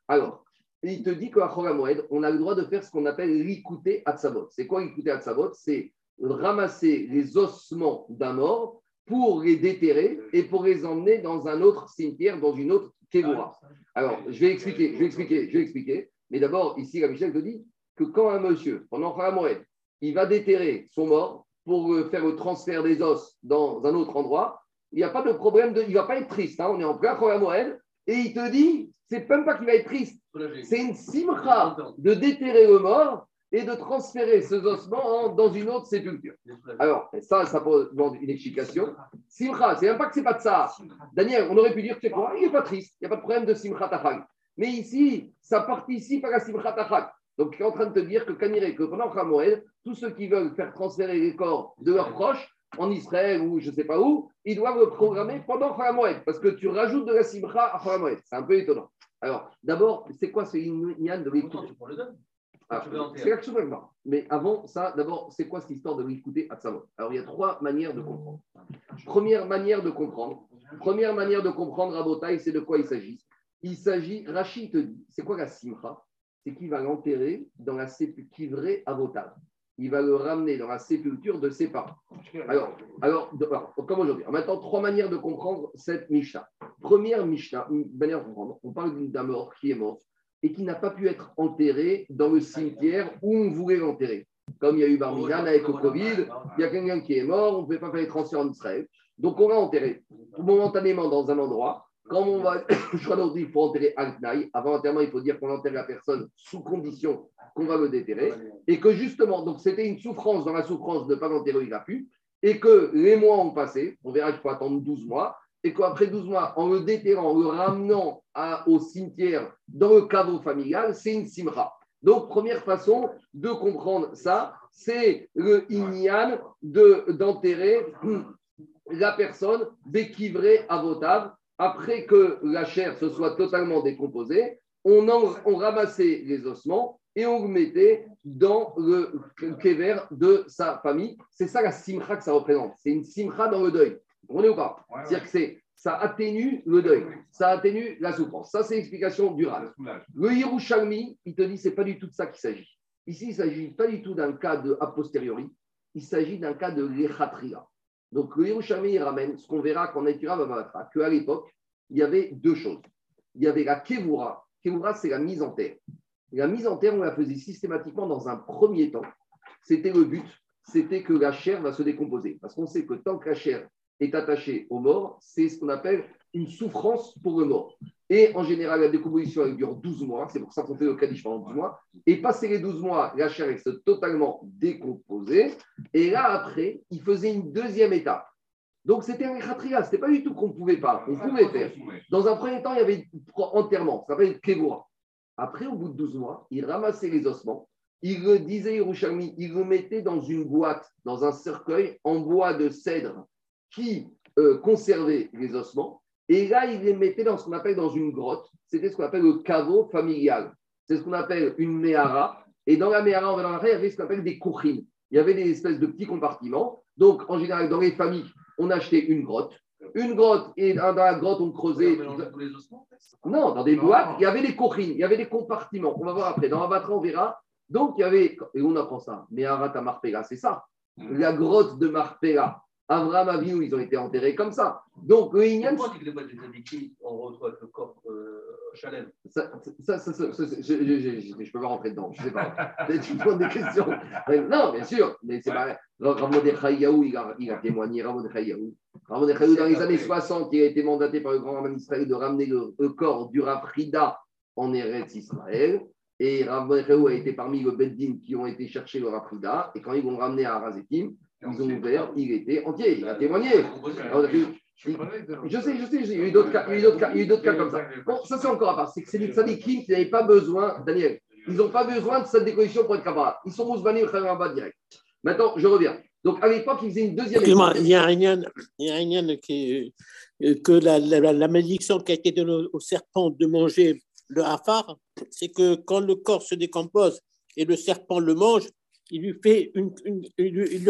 Alors, il te dit qu'à Chagamoel, on a le droit de faire ce qu'on appelle l'ikouté Atsamot. C'est quoi l'ikouté Atsamot C'est ramasser les ossements d'un mort pour les déterrer et pour les emmener dans un autre cimetière, dans une autre Kevura. Alors, je vais expliquer, je vais expliquer, je vais expliquer. Mais d'abord, ici, la Michel te dit que quand un monsieur, pendant Kharamoued, il va déterrer son mort pour euh, faire le transfert des os dans un autre endroit, il n'y a pas de problème, de, il ne va pas être triste. hein, on est en plein Kharamoued, et il te dit, c'est même pas qu'il va être triste, c'est une simcha de déterrer le mort et de transférer ces ossements en- dans une autre sépulture. Alors, ça, ça peut demander une explication. Simcha, c'est même pas que c'est pas de ça. Daniel, on aurait pu dire, tu sais quoi, il n'est pas triste, il n'y a pas de problème de Simchat Achag. Mais ici, ça participe à la Simchat Achag. Donc, il est en train de te dire que Kaniré, que pendant Hamoël, tous ceux qui veulent faire transférer les corps de leurs proches en Israël ou je ne sais pas où, ils doivent le programmer pendant Hamoël, parce que tu rajoutes de la Simcha à Hamoël. C'est un peu étonnant. Alors, d'abord, c'est quoi ce Inyan de l'écoute ah, Tu c'est l'action. Mais avant ça, d'abord, c'est quoi cette histoire de l'écouter à Tzavot Alors, il y a trois manières de comprendre. Première manière de comprendre, première manière de comprendre Rabotai, c'est de quoi il s'agit Il s'agit, Rachid te dit, c'est quoi la simcha? C'est qu'il va l'enterrer dans la sépulture Avotal. Il va le ramener dans la sépulture de ses parents. Alors, alors, alors, comme aujourd'hui. Alors, Maintenant, trois manières de comprendre cette Mishnah. Première Mishnah, une manière de comprendre, on parle d'une- d'un mort qui est mort et qui n'a pas pu être enterré dans le cimetière où on voulait l'enterrer. Comme il y a eu Barminan avec le Covid, il y a quelqu'un qui est mort, on ne pouvait pas faire les transferts en Israël. Donc on l'a enterré momentanément dans un endroit. Quand on va, il faut enterrer Al-Tnaï. Avant l'enterrement, il faut dire qu'on enterre la personne sous condition qu'on va le déterrer. Et que justement, donc c'était une souffrance dans la souffrance de ne pas l'enterrer, il a pu. Et que les mois ont passé, on verra qu'il faut attendre 12 mois. Et qu'après 12 mois, en le déterrant, en le ramenant au cimetière dans le caveau familial, c'est une simra. Donc, première façon de comprendre ça, c'est le de- d'enterrer la personne béquivrée à votable. Après que la chair se soit totalement décomposée, on, en- on ramassait les ossements et on le mettait dans le kever de sa famille. C'est ça la simcha que ça représente. C'est une simcha dans le deuil. Vous comprenez ou pas? Ouais, ouais. C'est-à-dire que ça atténue le deuil, ça atténue la souffrance. Ça, c'est l'explication du Rav. Le Yerushalmi, il te dit, c'est pas du tout de ça qu'il s'agit. Ici, il ne s'agit pas du tout d'un cas de a posteriori, il s'agit d'un cas de lechatria. Donc, le Yerushalmi, ramène ce qu'on verra quand on étudiera Bavatra, qu'à l'époque, il y avait deux choses. Il y avait la kevura. Kevura, c'est la mise en terre. La mise en terre, on la faisait systématiquement dans un premier temps. C'était le but, c'était que la chair va se décomposer. Parce qu'on sait que tant que la chair est attachée au mort, c'est ce qu'on appelle une souffrance pour le mort. Et en général, la décomposition elle dure 12 mois, c'est pour ça qu'on fait le Kaddish pendant 12 mois. Et passé les 12 mois, la chair reste totalement décomposée. Et là, après, il faisait une deuxième étape. Donc c'était un khatria, ce n'était pas du tout qu'on ne pouvait pas, on pouvait faire. Dans un premier temps, il y avait enterrement, ça s'appelle Kevura. Après, au bout de 12 mois, il ramassait les ossements, il le disait il le mettait dans une boîte, dans un cercueil en bois de cèdre qui euh, conservait les ossements. Et là, il les mettait dans ce qu'on appelle dans une grotte. C'était ce qu'on appelle le caveau familial. C'est ce qu'on appelle une méhara. Et dans la méhara, on va dans la il y avait ce qu'on appelle des kouchines. Il y avait des espèces de petits compartiments. Donc, en général, dans les familles, on achetait une grotte. Une grotte, et dans la grotte, on creusait. Non, dans des boîtes, il y avait des cochines, il y avait des compartiments. On va voir après. Dans Abatra, on verra. Donc, il y avait. Et on apprend ça. Mais Arata Marpella, c'est ça. La grotte de Marpella. Abraham Avinu, ils ont été enterrés comme ça. Donc, le Inyan, Pourquoi les boîtes des on retrouve avec le corps euh, Chalem Ça, ça, ça, ça, ça, je, je peux pas rentrer dedans, je sais pas. tu me poses des questions. Non, bien sûr, mais c'est pas. Ramon Yaou, il a, il a témoigné, Ramon Yaou. Ramon Yaou, dans les années 60, il a été mandaté par le grand Raman Israël de ramener le, corps du Rav Frida en Eretz Israël. Et Ramon Yaou a été parmi le Beddin qui ont été chercher le Rav Frida. Et quand ils l'ont ramené à Arazetim, ils ont ouvert, il était entier, il a témoigné. Je sais, je sais, il y a eu d'autres cas, il y a eu d'autres cas, il y a eu d'autres cas comme ça. Bon, ça c'est encore à part. C'est que c'est des tzadikim qui n'avaient pas besoin, Daniel, ils n'ont pas besoin de cette décoration pour être kabbalah. Ils sont mousbani au bas direct. Maintenant, je reviens. Donc à l'époque, ils faisaient une deuxième Excuse-moi, il y a un lien, il y a un lien qui, euh, que la, la- la malédiction qui a été donnée au- serpent de manger le hafar, c'est que quand le corps se décompose et le serpent le mange, il lui fait une, une- il, lui-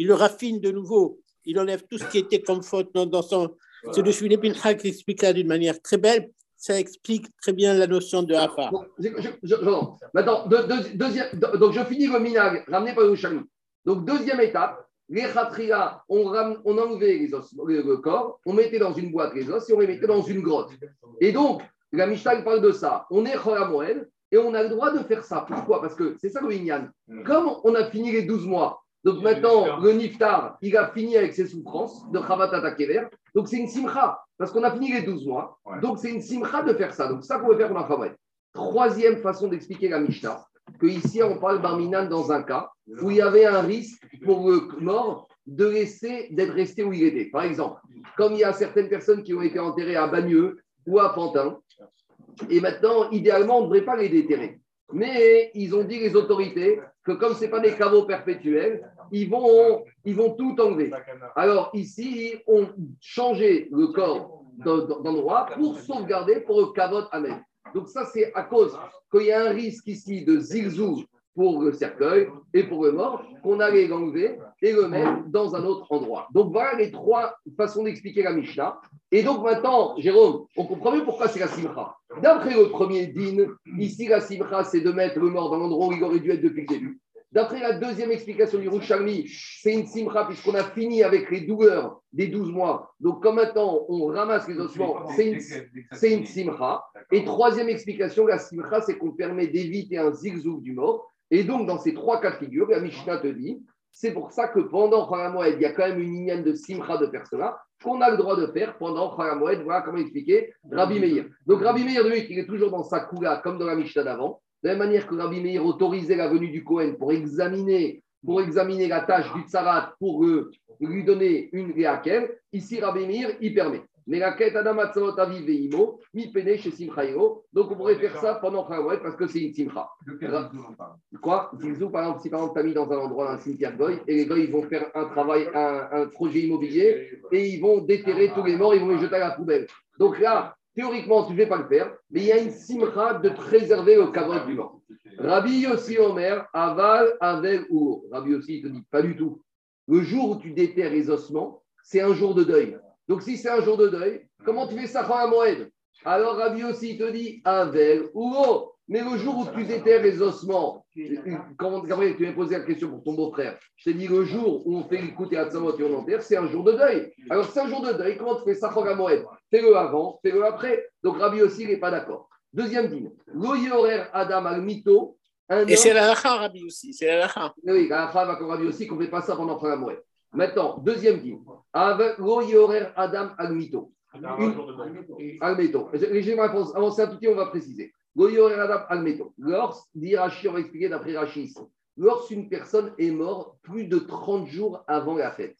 il le, raffine de nouveau. Il enlève tout ce qui était comme faute dans, dans son. C'est le Shvili Pinchak qui explique ça d'une manière très belle. Ça explique très bien la notion de hafar. Bon, je- je- je- j'entends. Maintenant, deux- deux- deuxième, deux- donc je finis le minag ramené par le Yerushalmi. Donc deuxième étape, les khatria, on, ram- on enlevait les os, le, le corps, on mettait dans une boîte les os et on les mettait dans une grotte. Et donc, la Mishnah parle de ça. On est Choramoel et on a le droit de faire ça. Pourquoi? Parce que c'est ça le Inyan. Comme on a fini les 12 mois, donc maintenant, le Niftar, il a fini avec ses souffrances de Chavatata Kever. Donc c'est une simcha, parce qu'on a fini les 12 mois. Ouais. Donc c'est une simcha de faire ça. Donc ça qu'on veut faire pour la Chavat. Troisième façon d'expliquer la Mishnah, que ici on parle Barminan dans un cas où il y avait un risque pour le mort de laisser, d'être resté où il était. Par exemple, comme il y a certaines personnes qui ont été enterrées à Bagneux ou à Pantin, et maintenant, idéalement, on ne devrait pas les déterrer. Mais ils ont dit, les autorités, que comme ce pas des caveaux perpétuels, ils vont, ils vont tout enlever. Alors ici, on changeait le corps d'en- d'endroit pour sauvegarder pour le caveau amen. Donc ça, c'est à cause qu'il y a un risque ici de zilzou pour le cercueil et pour le mort, qu'on allait l'enlever et le mettre dans un autre endroit. Donc voilà les trois façons d'expliquer la Mishnah. Et donc maintenant, Jérôme, on comprend mieux pourquoi c'est la simcha. D'après le premier din, ici la simcha, c'est de mettre le mort dans l'endroit où il aurait dû être depuis le début. D'après la deuxième explication du Rouchalmi, c'est une simcha puisqu'on a fini avec les douleurs des 12 mois. Donc comme maintenant on ramasse les ossements, c'est une, c'est une. Et troisième explication, la simcha, c'est qu'on permet d'éviter un zigzag du mort. Et donc, dans ces trois cas de figure, la Mishnah te dit, c'est pour ça que pendant Chalamoed, il y a quand même une lignane de simcha de cela, qu'on a le droit de faire pendant Chalamoed. Voilà comment expliquer Rabbi Meir. Donc, Rabbi Meir, lui, il est toujours dans sa coula, comme dans la Mishnah d'avant. De la même manière que Rabbi Meir autorisait la venue du Cohen pour examiner, pour examiner la tâche du tsarat, pour euh, lui donner une réaquelle, ici, Rabbi Meir, il permet. Mais la quête Adam Atzavot Aviv Veimo, mi pene chez Simchaïo. Donc on pourrait faire ça pendant Chalamoed parce que c'est une simcha. Quoi? Zilzou, par exemple, si par exemple tu as mis dans un endroit, un cimetière goy, et les goy, ils vont faire un travail, un, un projet immobilier, et ils vont déterrer tous les morts, ils vont les jeter à la poubelle. Donc là, théoriquement, tu ne vais pas le faire, mais il y a une simcha de préserver le caveau du mort. Rabbi Yossi Omer, aval, avel ou. Rabbi Yossi, il te dit pas du tout. Le jour où tu déterres les ossements, c'est un jour de deuil. Donc si c'est un jour de deuil, comment tu fais ça à Moed Alors Rabbi aussi il te dit Avel ou oh. Mais le jour où tu déterres les ossements, comment, Gabriel, tu m'as posé la question pour ton beau-frère? Je t'ai dit le jour où on fait l'écoute et à Tzamot et on enterre, c'est un jour de deuil. Alors c'est un jour de deuil, comment tu fais ça à Moed Fais-le avant, fais-le après. Donc Rabbi aussi, il n'est pas d'accord. Deuxième dîme. Loyorer Adam al mito. Un Et c'est la lacha, Rabbi aussi. C'est la lacha. oui, la femme va Rabbi aussi qu'on ne fait pas ça pendant la Moed. Maintenant, deuxième Loyorer Adam al mito. Almeto. Je je vais avancer un tout petit, on va préciser. Goyor Adam dit Rashi, on va expliquer d'après Rashi ici. Lorsqu'une personne est morte plus de 30 jours avant la fête,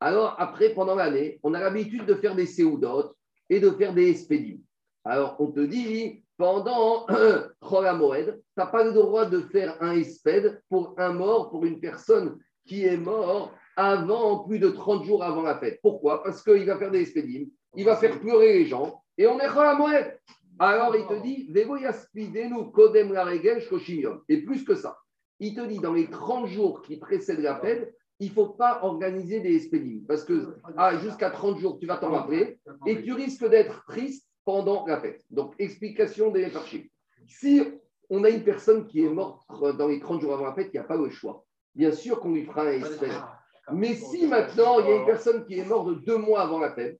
alors après, pendant l'année, on a l'habitude de faire des séoudotes et de faire des espédim. Alors, on te dit, pendant Moed, tu n'as pas le droit de faire un espède pour un mort, pour une personne qui est morte avant, plus de 30 jours avant la fête. Pourquoi? Parce qu'il va faire des espédim, il va faire pleurer les gens, et on est Chol Moed. Alors, il te dit, la. Et plus que ça, il te dit, dans les 30 jours qui précèdent la fête, il ne faut pas organiser des expédimes. Parce que ah, jusqu'à 30 jours, tu vas t'en rappeler et tu risques d'être triste pendant la fête. Donc, explication des archives. Si on a une personne qui est morte dans les 30 jours avant la fête, il n'y a pas le choix. Bien sûr qu'on lui fera un espèce. Mais si maintenant, il y a une personne qui est morte de deux mois avant la fête,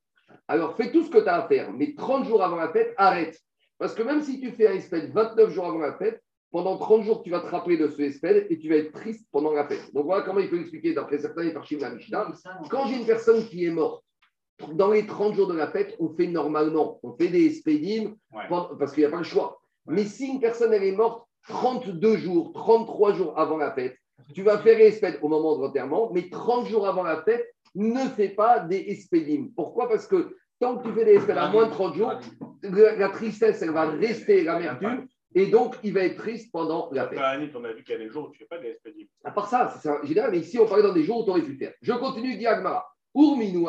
alors fais tout ce que tu as à faire. Mais 30 jours avant la fête, arrête. Parce que même si tu fais un espèce 29 jours avant la fête, pendant 30 jours, tu vas te rappeler de ce espèce et tu vas être triste pendant la fête. Donc voilà comment il faut expliquer d'après certains parchim de la Mishnah. Quand j'ai une personne qui est morte, dans les 30 jours de la fête, on fait normalement, on fait des espédimes Ouais. parce qu'il n'y a pas le choix. Mais si une personne elle est morte 32 jours, 33 jours avant la fête, tu vas faire les espèdes au moment de l'enterrement, mais 30 jours avant la fête, ne fais pas des espédimes. Pourquoi? Parce que tant que tu fais des espèdes à moins de 30 jours, la, la tristesse, elle va rester, l'amertume, et donc il va être triste pendant la fête. On a vu qu'il y a des jours où tu ne fais pas des expédibles. À part ça, c'est un général, mais ici, on parlait dans des jours où tu aurais pu faire. Je continue, dit Agmara. Urminu.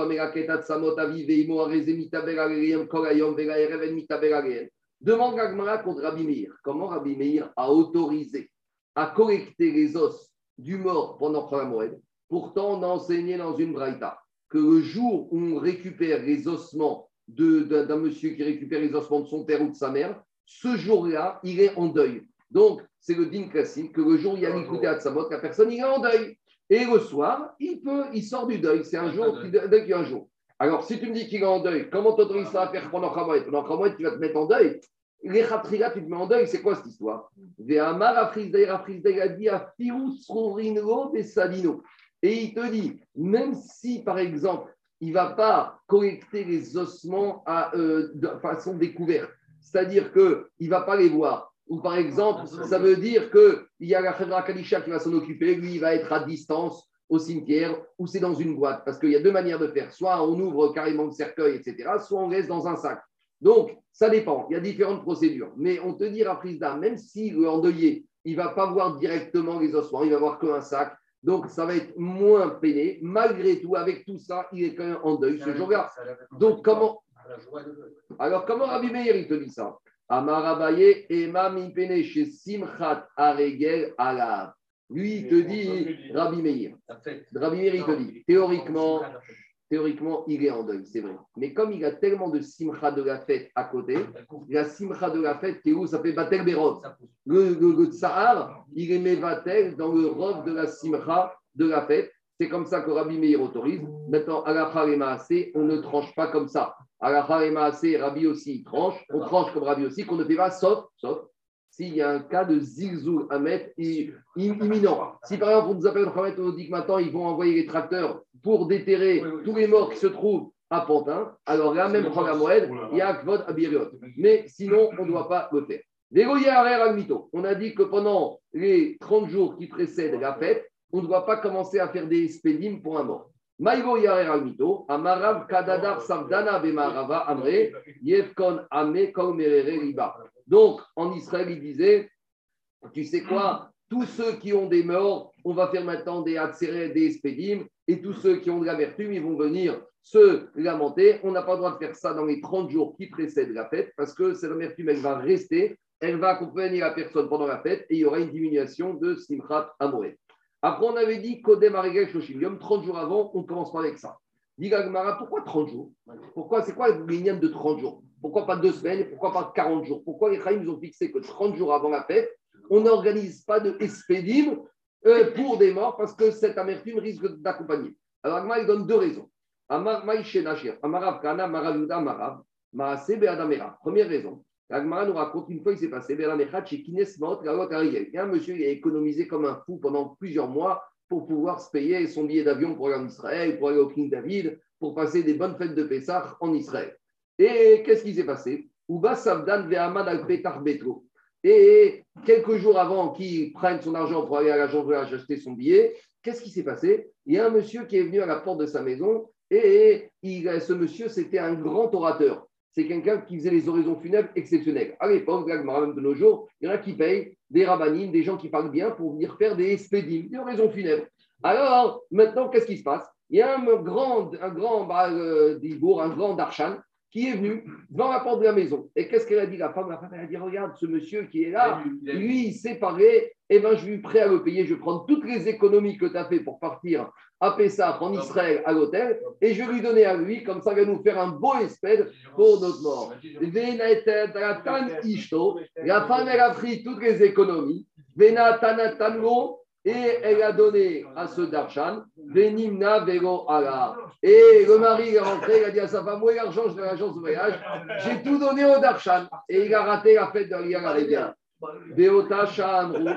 Demande Agmara contre Rabbi Meir. Comment Rabbi Meir a autorisé à collecter les os du mort pendant la Moed Pourtant, on a enseigné dans une braïta que le jour où on récupère les ossements d'un monsieur qui récupère les ossements de son père ou de sa mère, ce jour-là, il est en deuil. Donc, c'est le din classique que le jour où il y a l'écouté à Tzamot, la personne il est en deuil. Et le soir, il peut, il sort du deuil. C'est un jour, qui deuil qui un jour. Alors, si tu me dis qu'il est en deuil, comment t'autorises ça à faire pendant Khamoed Pendant Khamoed, tu vas te mettre en deuil. Les Khatriga, tu te mets en deuil. C'est quoi cette histoire? Ve'amar afrizdaï, afrizdaï a dit afiru srorinlo besalino. Et il te dit, même si, par exemple, il ne va pas collecter les ossements à, euh, de façon découverte, c'est-à-dire qu'il ne va pas les voir. Ou par exemple, ça veut dire qu'il y a la Khedra Kadisha qui va s'en occuper, lui, il va être à distance au cimetière ou c'est dans une boîte. Parce qu'il y a deux manières de faire. Soit on ouvre carrément le cercueil, etc., soit on laisse dans un sac. Donc, ça dépend. Il y a différentes procédures. Mais on te dit à prise d'âme, même si le endeuillé, il ne va pas voir directement les ossements, il va voir qu'un sac. Donc, ça va être moins peiné. Malgré tout, avec tout ça, il est quand même en deuil ce jour-là. Donc, comment, alors, comment Rabbi Meir, il te dit ça? Amarabaye ema mipene chez Simchat Aregel Alav. Lui, il te dit, Rabbi Meir. Rabbi Meir, il te dit, théoriquement, théoriquement, il est en deuil, c'est vrai. Mais comme il a tellement de Simcha de la fête à côté, la Simcha de la fête, qui est où? Ça fait Batel Berot. Le, le, le tsahar, il est Mevatel dans le robe de la Simcha de la fête. C'est comme ça que Rabbi Meir autorise. Maintenant, à la et Maasé, on ne tranche pas comme ça. À la et Maasé, Rabbi aussi, il tranche. On tranche comme Rabbi aussi, qu'on ne fait pas, sauf, sauf s'il y a un cas de zigzou à mettre imminent. Si par exemple, on nous appelle on nous dit que maintenant, ils vont envoyer les tracteurs pour déterrer tous les morts qui se trouvent à Pantin, alors là, même Moed, il y a Kvod Abiriot. Mais sinon, on ne doit pas le faire. On a dit que pendant les 30 jours qui précèdent la fête, on ne doit pas commencer à faire des spédimes pour un mort. Maïgo Yarer Almito, Amarav Kadadar Savdana Bemarava Amre, Yevkon Ame Kol Merere Riba. Donc, en Israël, il disait, tu sais quoi, tous ceux qui ont des morts, on va faire maintenant des Hatzeret, des Espédim, et tous ceux qui ont de l'amertume, ils vont venir se lamenter. On n'a pas le droit de faire ça dans les 30 jours qui précèdent la fête, parce que cette amertume, elle va rester, elle va accompagner la personne pendant la fête, et il y aura une diminution de Simchat Amoré. Après, on avait dit Kodem Aregel Shoshim Yom, 30 jours avant, on commence pas avec ça. Dit pourquoi 30 jours? Pourquoi C'est quoi le de 30 jours? Pourquoi pas deux semaines? Pourquoi pas 40 jours? Pourquoi les Chaïms ont fixé que 30 jours avant la fête, on n'organise pas de espédim euh, pour des morts parce que cette amertume risque d'accompagner Alors, Agma, il donne deux raisons. Première raison. Agmara nous raconte une fois, il s'est passé. Il y a un monsieur qui a économisé comme un fou pendant plusieurs mois pour pouvoir se payer son billet d'avion pour aller en Israël, pour aller au King David, pour passer des bonnes fêtes de Pessah en Israël. Et qu'est-ce qui s'est passé? Et quelques jours avant qu'il prenne son argent pour aller à l'agent voyage acheter son billet, qu'est-ce qui s'est passé? Il y a un monsieur qui est venu à la porte de sa maison et ce monsieur, c'était un grand orateur. C'est quelqu'un qui faisait les oraisons funèbres exceptionnelles. À l'époque, même de nos jours, il y en a qui payent des rabbinines, des gens qui parlent bien pour venir faire des spédimes, des oraisons funèbres. Alors, maintenant, qu'est-ce qui se passe? Il y a un grand, un grand bah, euh, un grand Darshan, qui est venu devant la porte de la maison. Et qu'est-ce qu'elle a dit La femme, la femme, elle a dit Regarde, ce monsieur qui est là, lui, il s'est paré eh ben, je suis prêt à le payer. Je vais prendre toutes les économies que tu as fait pour partir à Pessah, en Israël, à l'hôtel, et je vais lui donner à lui, comme ça, il va nous faire un beau espèce pour notre mort. La femme, elle a pris toutes les économies. Et elle a donné à ce Darshan, Venimna Vero Ala. Et le mari est rentré, il a dit à sa femme, oui, l'argent, je vais à l'agence de voyage, j'ai tout donné au Darshan. Et il a raté la fête de Arédia. Veota Shahamru.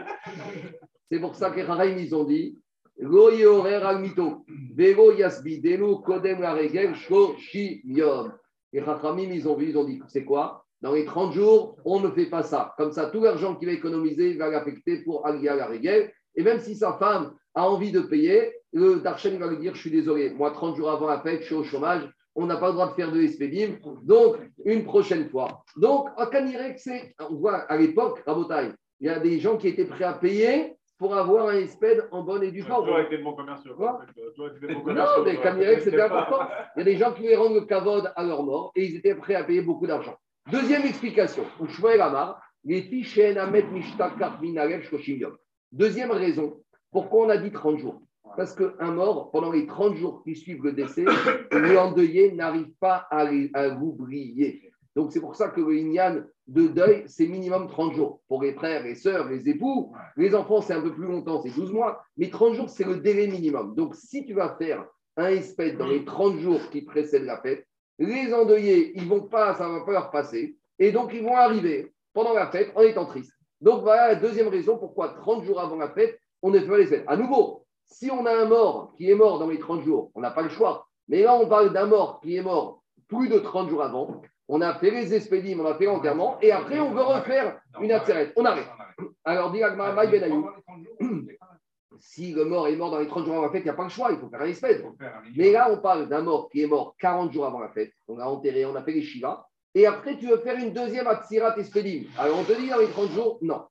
C'est pour ça que les ils ont dit, Lo Yorer al Mito, Vero Yasbi, Denu Kodem la Regel, Shko Shi Yom. Les Chachamim, ils ont vu, ils ont dit, c'est quoi? Dans les 30 jours, on ne fait pas ça. Comme ça, tout l'argent qu'il va économiser, il va l'affecter pour Aliyah la Regel. Et même si sa femme a envie de payer, le Darshan va lui dire Je suis désolé, moi, 30 jours avant la fête, je suis au chômage, on n'a pas le droit de faire de Espedim, donc une prochaine fois. Donc, à Kanirek, c'est, on voit à l'époque, à Botaï, il y a des gens qui étaient prêts à payer pour avoir un espède en bonne et due forme. Toi, avec des bons commerciaux. Quoi Toi, avec des bons Non, mais. Kanirek, c'était important. Il y a des gens qui voulaient rendre le kavod à leur mort et ils étaient prêts à payer beaucoup d'argent. Deuxième explication, pour Shmuel Amar, les fiches Mishtakar Minarek Shkoshim Yom. Deuxième raison, pourquoi on a dit 30 jours? Parce qu'un mort, pendant les 30 jours qui suivent le décès, l'endeuillé n'arrive pas à, à l'oublier. Donc c'est pour ça que le de deuil, c'est minimum 30 jours. Pour les frères, les sœurs, les époux, les enfants, c'est un peu plus longtemps, c'est 12 mois. Mais 30 jours, c'est le délai minimum. Donc si tu vas faire un espèce dans les 30 jours qui précèdent la fête, les endeuillés, ils vont pas, ça ne va pas leur passer. Et donc, ils vont arriver pendant la fête en étant tristes. Donc, voilà la deuxième raison pourquoi 30 jours avant la fête, on ne fait pas les fêtes. À nouveau, si on a un mort qui est mort dans les 30 jours, on n'a pas le choix. Mais là, on parle d'un mort qui est mort plus de 30 jours avant. On a fait les expédimes, on a fait l'enterrement, et après, on veut refaire une atzeret. On arrête. Alors, dit Agmara Maï Ben Ayou, si le mort est mort dans les 30 jours avant la fête, il n'y a pas le choix, il faut faire un espèce. Mais là, on parle d'un mort qui est mort 40 jours avant la fête. On a enterré, on a fait les Shiva. Et après, tu veux faire une deuxième Atsirat Espedim. Alors, on te dit dans les 30 jours, non.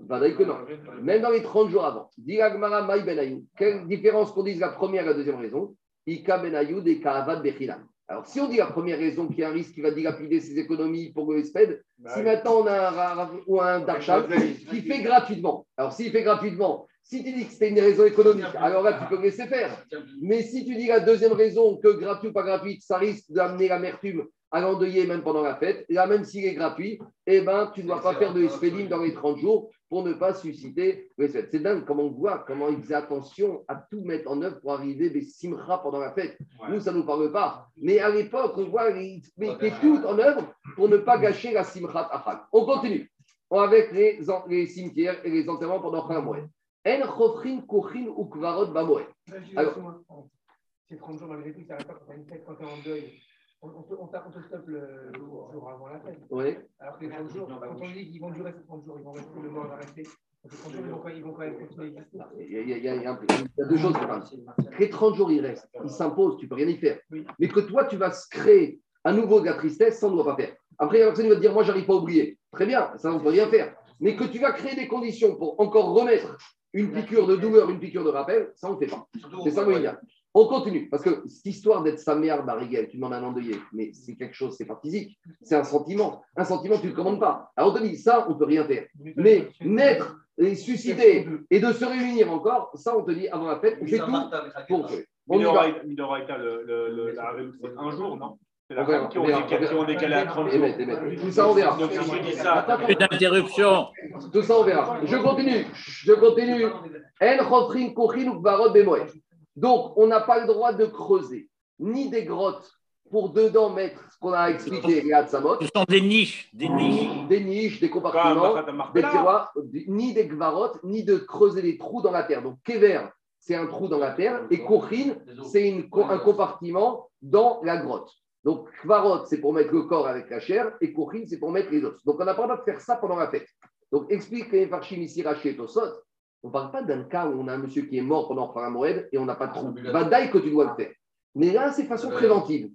Bah, d'ailleurs que non. Même dans les 30 jours avant. Dit Agmara Maï Ben Ayou. Quelle différence qu'on dise la première et la deuxième raison? Ika Ben Ayou des Kaavat Bechilam. Alors, si on dit la première raison qu'il y a un risque qui va dilapider ses économies pour le sped, si maintenant on a un, ou un Darshan qui fait gratuitement, alors s'il fait gratuitement, si tu dis que c'était une raison économique, alors là tu peux le laisser faire. Mais si tu dis la deuxième raison, que gratuit ou pas gratuit, ça risque d'amener l'amertume à l'endeuillé même pendant la fête, là même s'il est gratuit, eh ben, tu ne dois pas faire de espédim dans les 30 jours pour ne pas susciter le sped. C'est dingue comment on voit, comment ils faisaient attention à tout mettre en œuvre pour arriver des simra pendant la fête. Nous, ça ne nous parle pas. Mais à l'époque, on voit, ils mettaient tout en œuvre pour ne pas gâcher la simchat achag. On continue avec les, les cimetières et les enterrements pendant un mois. En chofrin kochin ou kvarot bamoed. Alors- Alors, c'est 30 jours malgré tout, ça pas quand tu as une fête, quand tu es en deuil. On, on te, on, on te stoppe le, jour avant la fête. Oui. Alors que les 30 jours, quand on dit qu'ils vont durer ces 30 jours, ils vont rester, le mort va rester. Donc, les 30 jours, ils vont, quand- ils vont quand même continuer à exister. Il y, a, deux choses. Les 30 jours, ils restent. Ils s'imposent, tu ne peux rien y faire. Oui. Mais que toi, tu vas se créer à nouveau de la tristesse, ça, on ne doit pas faire. Après, la personne va te dire, moi, j'arrive pas à oublier. Très bien, ça, on ne peut rien faire. Mais que tu vas créer des conditions pour encore remettre une piqûre de douleur, une piqûre de rappel, ça, on ne fait pas. C'est ça le lien. On continue, parce que cette histoire d'être sa mère barriguelle, tu demandes à un endeuillé, mais c'est quelque chose, c'est pas physique, c'est un sentiment. Un sentiment, tu ne le commandes pas. Alors on te dit, ça, on ne peut rien faire. Mais naître et susciter et de se réunir encore, ça, on te dit, avant la fête, on fait tout pour faire. On y va. Le, le, le, la règle, c'est un jour, non? C'est la On verra, femme qui on ont verra, décalé, qui ont décalé à 30 jours. Émet, émet. Tout ça, on verra. Donc, si je dis ça, Attends, Plus d'interruption. Tout ça, on verra. Je continue. Je continue. Donc, on n'a pas le droit de creuser ni des grottes pour dedans mettre ce qu'on a expliqué, Hatzamot, Ce sont des niches, des niches. ni des niches, des compartiments, des tiroirs, ni des gvarotes, ni de creuser des trous dans la terre. Donc, kever, c'est un trou dans la terre, et kochin, c'est un compartiment dans la grotte. Donc, kvarot, c'est pour mettre le corps avec la chair, et kochin, c'est pour mettre les os. Donc, on n'a pas le droit de faire ça pendant la fête. Donc, explique les Farshim ici, Rashi et Tosot. On ne parle pas d'un cas où on a un monsieur qui est mort pendant un Moed et on n'a pas de trou. Vadaï que tu dois le faire. Mais là, c'est façon préventive.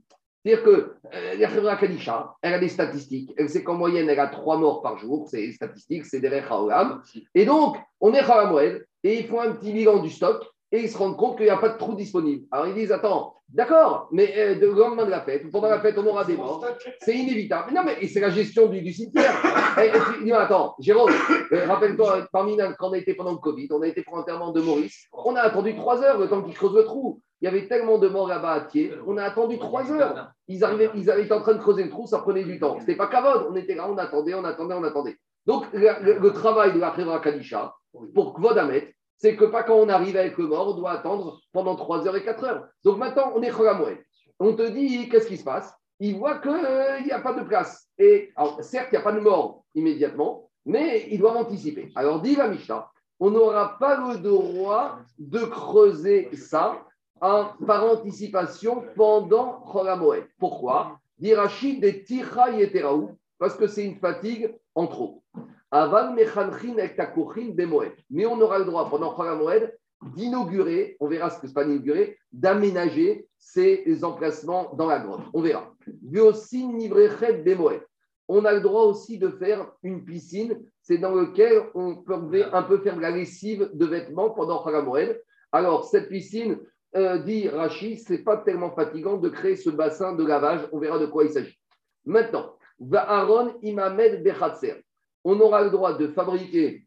C'est-à-dire que euh, la Kadisha, elle a des statistiques. Elle sait qu'en moyenne, elle a trois morts par jour. C'est statistiques, c'est des Rechaolam. Et donc, on est Moed et ils font un petit bilan du stock et ils se rendent compte qu'il n'y a pas de trou disponible. Alors ils disent Attends, d'accord, mais euh, le lendemain de la fête, ou pendant la fête, on aura des morts. C'est inévitable. Non, mais c'est la gestion du, du cimetière. Et, et tu Attends, Jérôme, euh, rappelle-toi, parmi nous, quand on a été pendant le Covid, on a été pour l'enterrement de Maurice, on a attendu trois heures le temps qu'ils creusent le trou. Il y avait tellement de morts là-bas à Thiers, on a attendu trois heures. Ils, arrivaient, ils avaient été en train de creuser le trou, ça prenait du temps. C'était pas cavode, on était là, on attendait, on attendait, on attendait. Donc, le, le- le travail de la Khevra Kadisha, pour Kvod Hamet, c'est que pas quand on arrive avec le mort, on doit attendre pendant 3 heures et 4 heures. Donc maintenant, on est Cholamoued. On te dit, qu'est-ce qui se passe? Il voit qu'il n'y a pas de place. Et certes, il n'y a pas de mort immédiatement, mais ils doivent anticiper. Alors, dit la Mishnah, on n'aura pas le droit de creuser ça en- par anticipation pendant Cholamoued. Pourquoi? Dit des Tira Yeteraou, parce que c'est une fatigue en trop. Aval mechanchin et takochin bemoed. Mais on aura le droit pendant Chol Moed d'inaugurer, on verra ce que c'est pas inaugurer, d'aménager ces emplacements dans la grotte. On verra. Aussi nivrechet bemoed. On a le droit aussi de faire une piscine, c'est dans lequel on peut un peu faire de la lessive de vêtements pendant Chol Moed. Alors cette piscine, euh, dit Rachid, c'est pas tellement fatigant de créer ce bassin de lavage. On verra de quoi il s'agit. Maintenant, va Aaron imamed bechatzer on aura le droit de fabriquer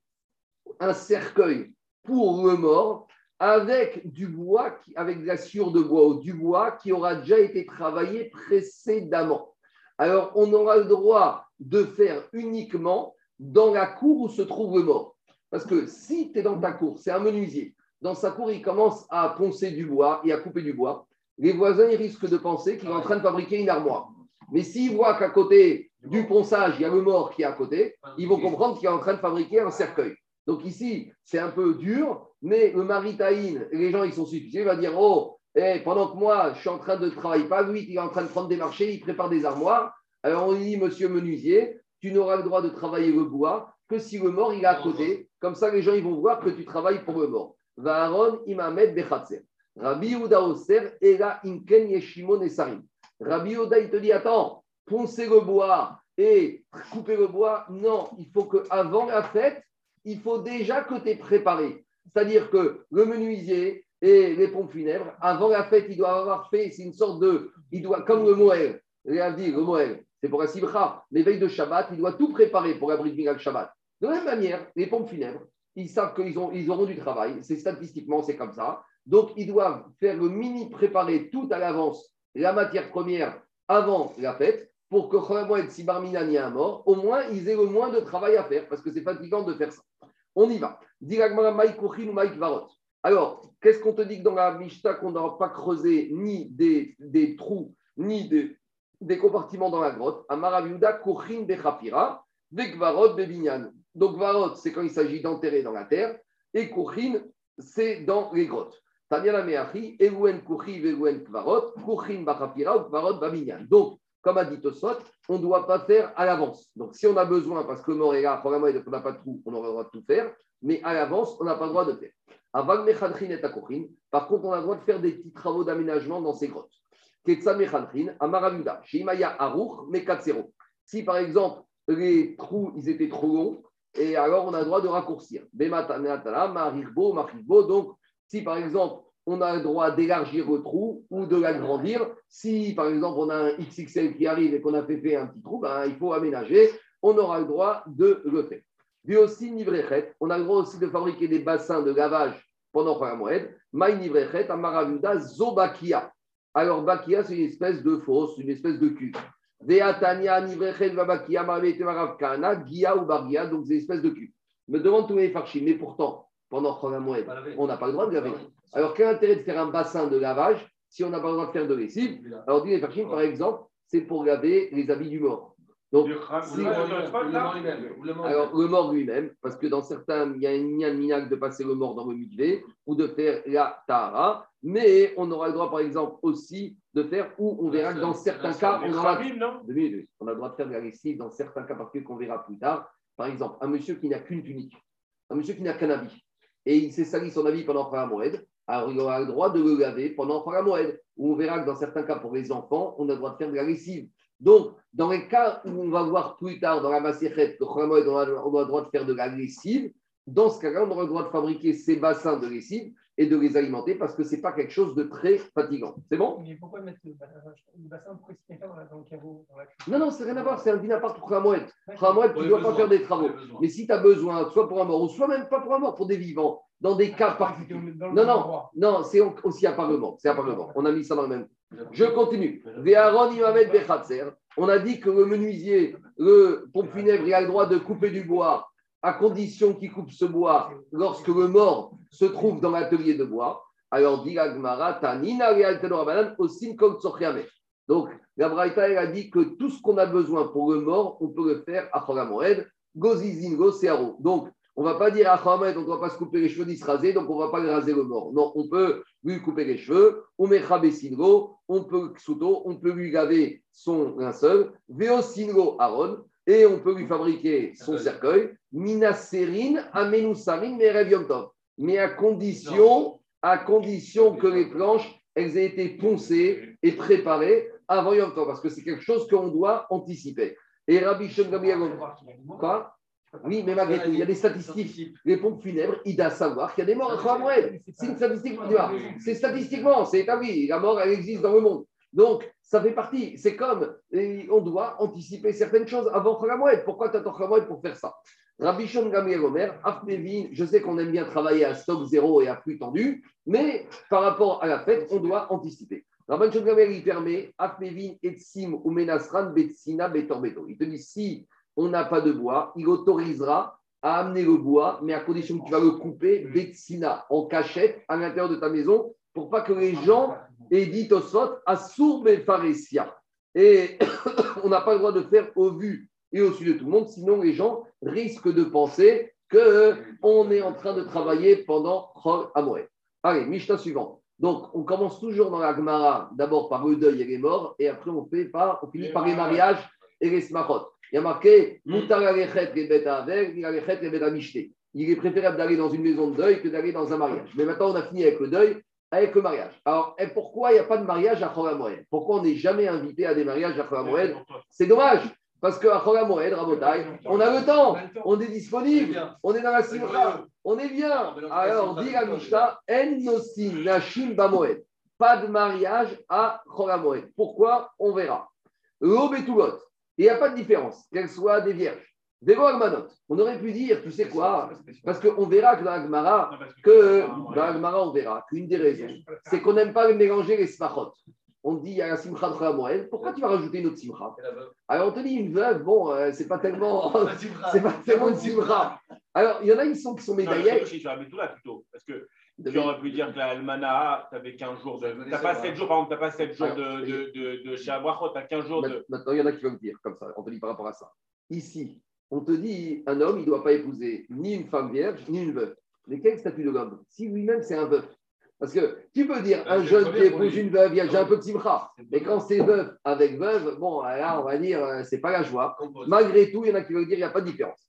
un cercueil pour le mort avec du bois, avec de la sciure de bois ou du bois qui aura déjà été travaillé précédemment. Alors, on aura le droit de faire uniquement dans la cour où se trouve le mort. Parce que si tu es dans ta cour, c'est un menuisier, dans sa cour, il commence à poncer du bois et à couper du bois, les voisins ils risquent de penser qu'il est en train de fabriquer une armoire. Mais s'ils voient qu'à côté du ponçage, il y a le mort qui est à côté, ils vont comprendre qu'il est en train de fabriquer un cercueil. Donc ici, c'est un peu dur, mais le maritaïne, les gens, ils sont suffisants, il va dire, oh, eh, pendant que moi, je suis en train de travailler, pas lui, il est en train de prendre des marchés, il prépare des armoires. Alors on lui dit, monsieur menuisier, tu n'auras le droit de travailler le bois que si le mort, il est à côté. Comme ça, les gens, ils vont voir que tu travailles pour le mort. Vaharon imamed bechatzer. Rabbi Yehuda Oser, Ela Inken Yeshimon Esarim. Rabbi Yehuda, il te dit, attends, poncer le bois et couper le bois, non, il faut qu'avant la fête, il faut déjà que tu es préparé. C'est-à-dire que le menuisier et les pompes funèbres, avant la fête, il doit avoir fait, c'est une sorte de, il doit, comme le Moël, dit le Moël, c'est pour la Sibra, les veilles de Shabbat, il doit tout préparer pour la Brit Shabbat. De la même manière, les pompes funèbres, ils savent qu'ils ils auront du travail, c'est statistiquement, c'est comme ça. Donc, ils doivent faire le mini préparer tout à l'avance la matière première avant la fête pour que Cholamoued, si Barminan y a un mort, au moins ils aient le moins de travail à faire parce que c'est fatigant de faire ça. On y va. Kochin. Alors, qu'est-ce qu'on te dit que dans la Mishnah qu'on n'aura pas creusé ni des, trous, ni des, compartiments dans la grotte? Amaraviuda Kochin Bechapira, Vekvarot Bebinyan. Donc, Varot, c'est quand il s'agit d'enterrer dans la terre, et Kochin, c'est dans les grottes. Tanyana Meachi, Ewen Kuchi, Ewen Kvarot, Kuchin Bachapira Kvarot Babinyan. Donc, comme a dit Tosot, on ne doit pas faire à l'avance. Donc, si on a besoin, parce que là, probablement, on n'a pas de trou, on aura le droit de tout faire, mais à l'avance, on n'a pas le droit de faire. Avant et Akochin, par contre, on a le droit de faire des petits travaux d'aménagement dans ces grottes. Ketsa Amaravuda, Shimaya Aruch, Mekatsero. Si, par exemple, les trous, ils étaient trop longs, et alors on a le droit de raccourcir. Bematanatala, donc si par exemple on a le droit d'élargir le trou ou de l'agrandir, si par exemple on a un XXL qui arrive et qu'on a fait, un petit trou, ben, il faut aménager, on aura le droit de le faire. Lui aussi, on a le droit aussi de fabriquer des bassins de lavage pendant Moed. Maï Nivrechet. Alors, Bakia, c'est une espèce de fosse, une espèce de cul. Veatania, Nivrechet, Vabakia, Maravete, Maravkana, Gia ou Bagia, donc c'est une espèce de cul. Me demande tous les farchis, mais pourtant, pendant Moed, on n'a pas le droit de laver. Alors, quel intérêt de faire un bassin de lavage si on n'a pas le droit de faire de lessive Alors, dit par exemple, c'est pour laver les habits du mort. Donc, si- alors, le mort lui-même, parce que dans certains, il y a une minac de passer le mort dans le mikvé ou de faire la tahara, mais on aura le droit, par exemple, aussi de faire, ou on verra que dans certains cas, on aura, on a le droit de faire de la lessive dans certains cas, parce que qu'on verra plus tard. Par exemple, un monsieur qui n'a qu'une tunique, un monsieur qui n'a qu'un habit, et il s'est sali son habit pendant Phara Moed, alors il aura le droit de le laver pendant Phara Moed. On verra que dans certains cas, pour les enfants, on a le droit de faire de la lessive. Donc, dans les cas où on va voir plus tard dans la Massérette que Phara Moed, on a, on a le droit de faire de la lessive, dans ce cas-là, on aura le droit de fabriquer ces bassins de lessive. Et de les alimenter parce que ce n'est pas quelque chose de très fatigant. C'est bon? Mais pourquoi mettre le bassin, pourquoi pas dans le caveau Non, non, c'est rien à voir, c'est un dinapart pour Khamoued. Khamoued, tu ne dois pas faire des travaux. Mais si tu as besoin, soit pour un mort, ou soit même pas pour un mort, pour des vivants, dans des cas particuliers. Non, non, non, c'est aussi Parlement. C'est Parlement. On a mis ça dans le même. Je continue. On a dit que le menuisier, le pompe funèbre, il a le droit de couper du bois à condition qu'il coupe ce bois lorsque le mort se trouve dans l'atelier de bois. Alors, dit. Donc, la Braïta, elle a dit que tout ce qu'on a besoin pour le mort, on peut le faire à Choramoed, Gozizin, Gosearo. Donc, on ne va pas dire à Choramoed, on ne doit pas se couper les cheveux ni se raser, donc on ne va pas raser le mort. Non, on peut lui couper les cheveux, on met Singo, on peut on peut lui laver son linceul, Veo Singo Aaron, et on peut lui fabriquer son cercueil, Minaserine, Amenusarin, Merev Tov. Mais à condition, à condition que les planches, elles aient été poncées et préparées avant Yom Tov, parce que c'est quelque chose qu'on doit anticiper. Et Rabbi Gamliel, quoi? Oui, mais malgré tout, il y a des statistiques. Les pompes funèbres, il doit savoir qu'il y a des morts à Chohamoued. C'est une statistique, c'est statistiquement, c'est établi. La mort, elle existe dans le monde. Donc, ça fait partie. C'est comme, on doit anticiper certaines choses avant Chohamoued. Pourquoi tu attends Chohamoued pour faire ça? Rabbi Shon Gamliel Omer, Afnevin, je sais qu'on aime bien travailler à stock zéro et à flux tendu, mais par rapport à la fête, on doit anticiper. Rabbi Shon Gamliel, il permet Afnevin, Etsim, ou Menasran, Betsina, Betorbeto. Il te dit si on n'a pas de bois, il autorisera à amener le bois, mais à condition que tu vas le couper, Betsina, en cachette, à l'intérieur de ta maison, pour pas que les gens aient dit au sot, à Faresia. Et on n'a pas le droit de faire au vu et au-dessus de tout le monde, sinon les gens risquent de penser qu'on est en train de travailler pendant Chol Amoed. Allez, Mishnah suivant. Donc, on commence toujours dans la Gemara, d'abord par le deuil et les morts, et après on, finit par les mariages et les smachot. Il y a marqué. Il est préférable d'aller dans une maison de deuil que d'aller dans un mariage. Mais maintenant, on a fini avec le deuil, avec le mariage. Alors, et pourquoi il n'y a pas de mariage à Amoed Pourquoi on n'est jamais invité à des mariages à Amoed C'est dommage. Parce qu'à Chol Amoed, Rabotai, on a le temps, on est disponible, on est dans la simcha, on est bien. Alors, dit la Mishnah, En nashim bamoed. Pas de mariage à Amoed. Pourquoi? On verra. L'obetulot. Il n'y a pas de différence, qu'elles soient des vierges. On aurait pu dire, tu sais quoi Parce qu'on verra que dans la Gemara, que dans la Gemara, on verra qu'une des raisons, c'est qu'on n'aime pas mélanger les smachot. On dit, il y a la simcha de Chol pourquoi tu vas rajouter une autre simcha? Alors on te dit, une veuve, bon, euh, c'est pas tellement, c'est pas tellement une simcha. Alors, il y en a, ils sont qui sont Non, médaillés. tout là plutôt. Parce que tu aurais pu dire que la Almana, tu avais 15 jours de. Tu n'as pas 7 jours, par exemple, tu pas 7 jours de, de, de, de tu as 15 jours de. Maintenant, il y en a qui vont me dire comme ça. On te dit par rapport à ça. Ici, on te dit, un homme, il ne doit pas épouser ni une femme vierge, ni une veuve. Mais quel statut de l'homme? Si lui-même, c'est un veuf. Parce que tu peux dire, un jeune qui épouse une veuve, il y a déjà un peu de simcha. Mais quand c'est veuf avec veuve, bon, là, on va dire, euh, c'est pas la joie. Malgré tout, il y en a qui veulent dire, il n'y a pas de différence.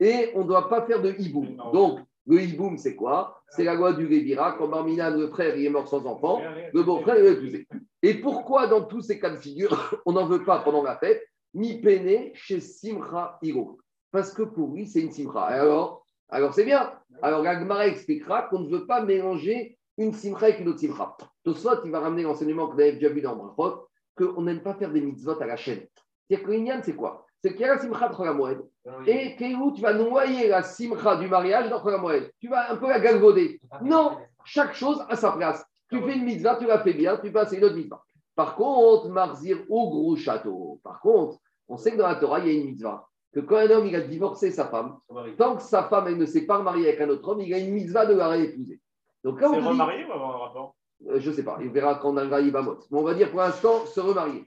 Et on ne doit pas faire de hiboum. Donc, le hiboum, c'est quoi? C'est la loi du Lévira. Quand Barminan, le frère, il est mort sans enfant, le beau-frère, il va épouser. Et pourquoi, dans tous ces cas de figure, on n'en veut pas pendant la fête, ni peine chez Simcha Hiro Parce que pour lui, c'est une Simcha. Alors, alors c'est bien. Alors, la Gemara expliquera qu'on ne veut pas mélanger une Simcha avec une autre Simcha. Tosfot, il va ramener l'enseignement que vous avez déjà vu dans Brachot, qu'on n'aime pas faire des mitzvot à la chaîne. C'est-à-dire que l'Inyan, c'est quoi? C'est qu'il y a la Simcha de Cholamoed. Et Kéhou, tu vas noyer la Simcha du mariage dans Cholamoed. Tu vas un peu la galvauder. Non, chaque chose à sa place. Tu fais une mitzvah, tu la fais bien, tu passes une autre mitzvah. Par contre, Marzir au gros château. Par contre, on sait que dans la Torah, il y a une mitzvah. Que quand un homme il a divorcé sa femme, tant que sa femme elle ne s'est pas remariée avec un autre homme, il a une mitzvah de la réépouser. Donc là, on te dit, remarié ou avoir un rapport euh, je ne sais pas, il verra quand on arrivera à Yibamot. Mais on va dire pour l'instant se remarier.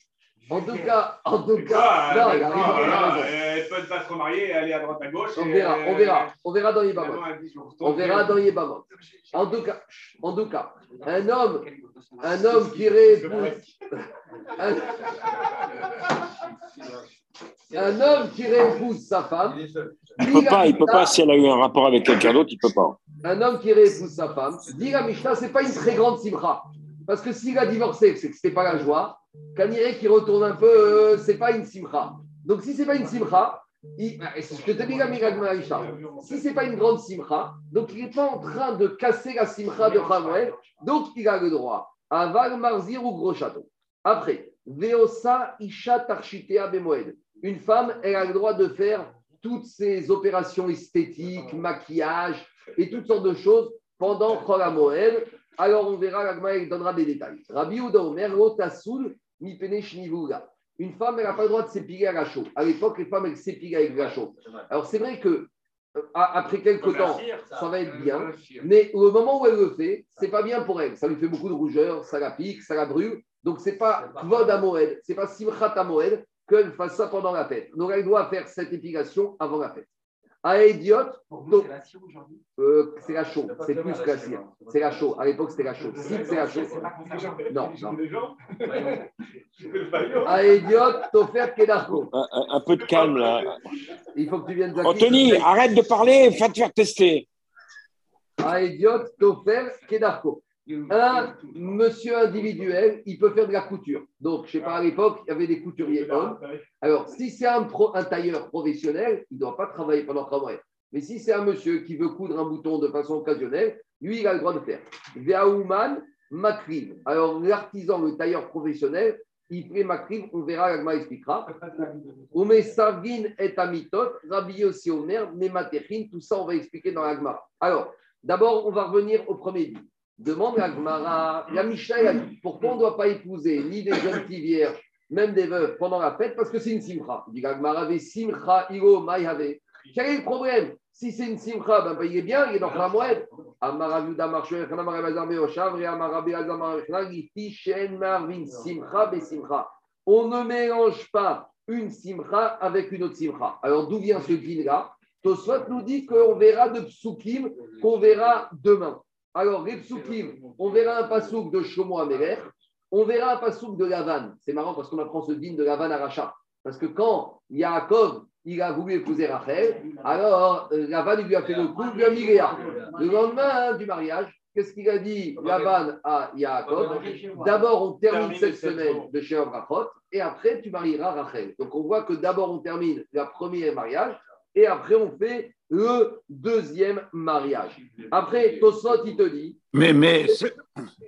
En tout cas, en tout cas, il a raison. Elle peut pas se remarier et aller à droite à gauche. On verra, on verra, on verra dans retourne. On verra dans Yibamot. En tout cas, en tout cas, un homme, un homme qui réépouse, un, homme qui réépouse sa femme, Il peut pas, il peut pas, si elle a eu un rapport avec quelqu'un d'autre, il peut pas. un homme qui réépouse sa femme, dit la Mishnah, ce n'est pas une très grande simcha. Parce que s'il a divorcé, c'est que ce n'était pas la joie. Kaniré qui retourne un peu, euh, ce n'est pas une simcha. Donc si ce n'est pas une simcha, il- ah, je te dis Aïcha. Si ce n'est pas une grande simcha, donc il n'est pas en train de casser la simcha de Hamoed, donc il a le droit. Aval Marzir ou gros château. Après, Veosa Isha Tarchitea Bemoed. Une femme, elle a le droit de faire toutes ces opérations esthétiques, maquillage et toutes sortes de choses pendant HaMoed. Alors on verra, l'Agma il donnera des détails. Rabbi Uda Omer, Rotasoul, Mipene Shnivuga. Une femme, elle n'a pas le droit de s'épiler à la chaux. À l'époque, les femmes, elles s'épilaient avec la chaux. Alors c'est vrai que euh, après quelques temps, ça va être bien. Mais au moment où elle le fait, c'est pas bien pour elle. Ça lui fait beaucoup de rougeur, ça la pique, ça la brûle. Donc c'est pas Kvod à Moed, c'est pas Simchat à Moed qu'elle fasse ça pendant la fête. Donc elle doit faire cette épilation avant la fête. À idiote, donc, euh, c'est la chaux, c'est plus que la cire. C'est la chaux. À l'époque, c'était la chaux. Si c'est la chaux. Non, non. À idiote, t'offert Kedarko. Un, peu de calme là. Il faut que tu viennes de Anthony, arrête de parler, va te faire tester. À idiote, t'offert Kedarko. Un monsieur individuel, il peut faire de la couture. Donc, je sais pas, à l'époque, il y avait des couturiers hommes. Alors, si c'est un, pro- un tailleur professionnel, il ne doit pas travailler pendant trois mois. Mais si c'est un monsieur qui veut coudre un bouton de façon occasionnelle, lui, il a le droit de faire. Veaouman, Makrim. Alors, l'artisan, le tailleur professionnel, il fait Makrim, on verra, l'agma expliquera. Ome Sargin et Amitot, Rabbi Yossi Omer, Nematechin, tout ça, on va expliquer dans l'agma. Alors, d'abord, on va revenir au premier dit. Demande la Gemara, la Mishnah, pourquoi on ne doit pas épouser ni des jeunes filles vierges, même des veuves pendant la fête Parce que c'est une simcha. Il dit ve simcha, ilo, maïhave. Quel est le problème? Si c'est une simcha, ben, ben, il est bien, il est dans la moed. Amaravuda simcha. On ne mélange pas une simcha avec une autre simcha. Alors d'où vient ce din-là Tosfot nous dit qu'on verra de psukim qu'on verra demain. Alors, les psukim, on verra un pasouk de Shlomo Améler, on verra un pasouk de Lavan. C'est marrant parce qu'on apprend ce din de Lavan à Racha. Parce que quand Yaakov, il a voulu épouser Rachel, alors euh, Lavan, il lui a fait le coup, il lui a mis Léa. Le lendemain du mariage, qu'est-ce qu'il a dit Lavan à Yaakov? D'abord, on termine cette semaine de chez Rachot, et après, tu marieras Rachel. Donc, on voit que d'abord, on termine le premier mariage, et après, on fait le deuxième mariage. Après, Tosot, il te dit, Mais, mais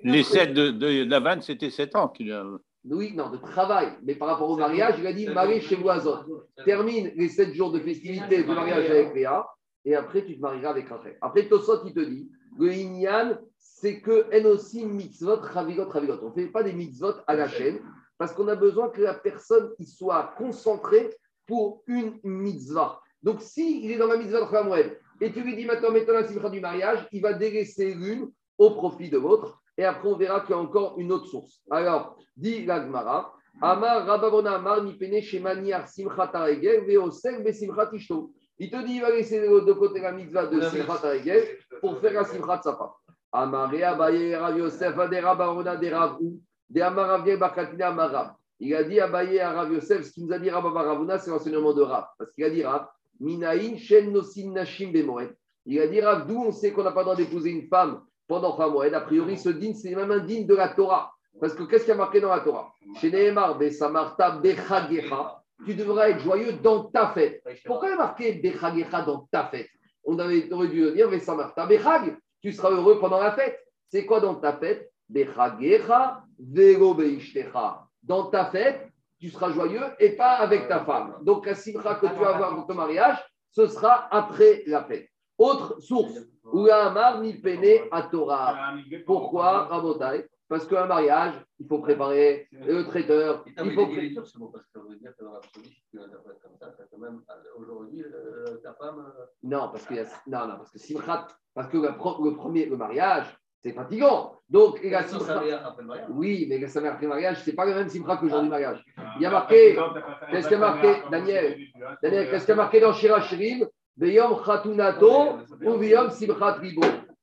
les sept de, de c'était sept ans qu'il a. oui, non, de travail, mais par rapport au mariage, il a dit marie chez voisin. Termine les sept jours de festivité de mariage avec Léa, et après, tu te marieras avec Rachel. Après, Tosot, il te dit, le Inyan, c'est que en aussi mitzvot, ravigot, ravigot. On ne fait pas des mitzvot à la chaîne, parce qu'on a besoin que la personne il soit concentrée pour une mitzvah. Donc, s'il est dans la mitzvah de Khamoued, et tu lui dis maintenant, mettons la simcha du mariage, il va délaisser l'une au profit de l'autre. Et après, on verra qu'il y a encore une autre source. Alors, dit la Gemara, Amar Rababona Amar Nipene Shemaniar Simchat Haregel Veosek Besimchat Ishto. Il te dit, il va laisser de côté la mitzvah de Simchat Haregel pour faire la Simchat de sa femme. Amar Rea Baye Rav Yosef de Rabbarona de Rav Ou de Amar Aviel Bakatina Amarav. Il a dit à Baye à Rav Yosef, ce qu'il nous a dit Rav Ravuna, c'est l'enseignement de Rav. Parce qu'il a dit Rav, Minaïn Shen Nosin Nashim Bemoed. Il a dit d'où on sait qu'on n'a pas le droit d'épouser une femme pendant Khamoed. A priori, ce din, c'est même un din de la Torah. Parce que qu'est-ce qu'il y a marqué dans la Torah? Tu devras être joyeux dans ta fête. Pourquoi il y a marqué dans ta fête? On aurait dû dire Bechag, tu seras heureux pendant la fête. C'est quoi dans ta fête? Bechagecha, Beishtecha. Dans ta fête, tu seras joyeux et pas avec ta femme. Donc, la simcha que tu vas avoir ton mariage, ce sera après la fête. Autre source, Amar ni pene à Torah. Pourquoi, Rabotai? Parce qu'un mariage, il faut préparer le traiteur, Putain, il faut parce que ça veut dire que dans l'absolu, si tu l'interprètes comme ça, ça fait même aujourd'hui, ta femme. Non, parce que non, non, parce que simchat, parce que le premier, le mariage, c'est fatigant. Donc, la simcha- oui, mais la simcha après le mariage, c'est pas le même simcha que le jour du mariage. Il y a marqué, qu'est-ce qu'il y a marqué, Daniel Daniel, qu'est-ce qu'il y a marqué dans Shirachirim Beyom Khatunato ou Beyom Simchat Ribo.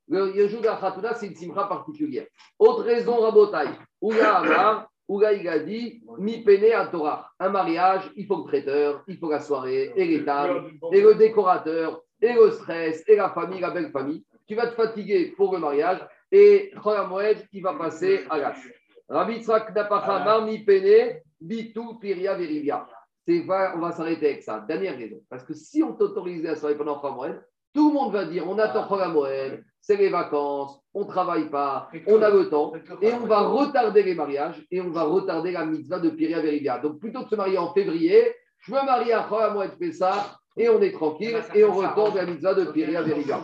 Le, jour de la Khatuna, c'est une simcha particulière. Autre raison, Rabotai. Ouga Amar, Ouga il a dit, Mi pene à Torah. Un mariage, il faut le traiteur, il faut la soirée, et les tables, et le décorateur, et le stress, et la famille, la belle famille. Tu vas te fatiguer pour le mariage, et Chol Moed, il va passer à l'âge. Rabbi Tzrak Napachamar, Mi pene, Bitu, Piria, Verivia. on va s'arrêter avec ça. Dernière raison. Parce que si on t'autorisait à travailler pendant Moed, tout le monde va dire on attend Moed, c'est les vacances, on ne travaille pas, on a le temps, et on va retarder les mariages et on va retarder la mitzvah de Piria Veriga. Donc plutôt que de se marier en février, je me marie à Moed Pessah et on est tranquille et on retarde la mitzvah de Piria Veriga.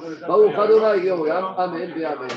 Amen, Amen.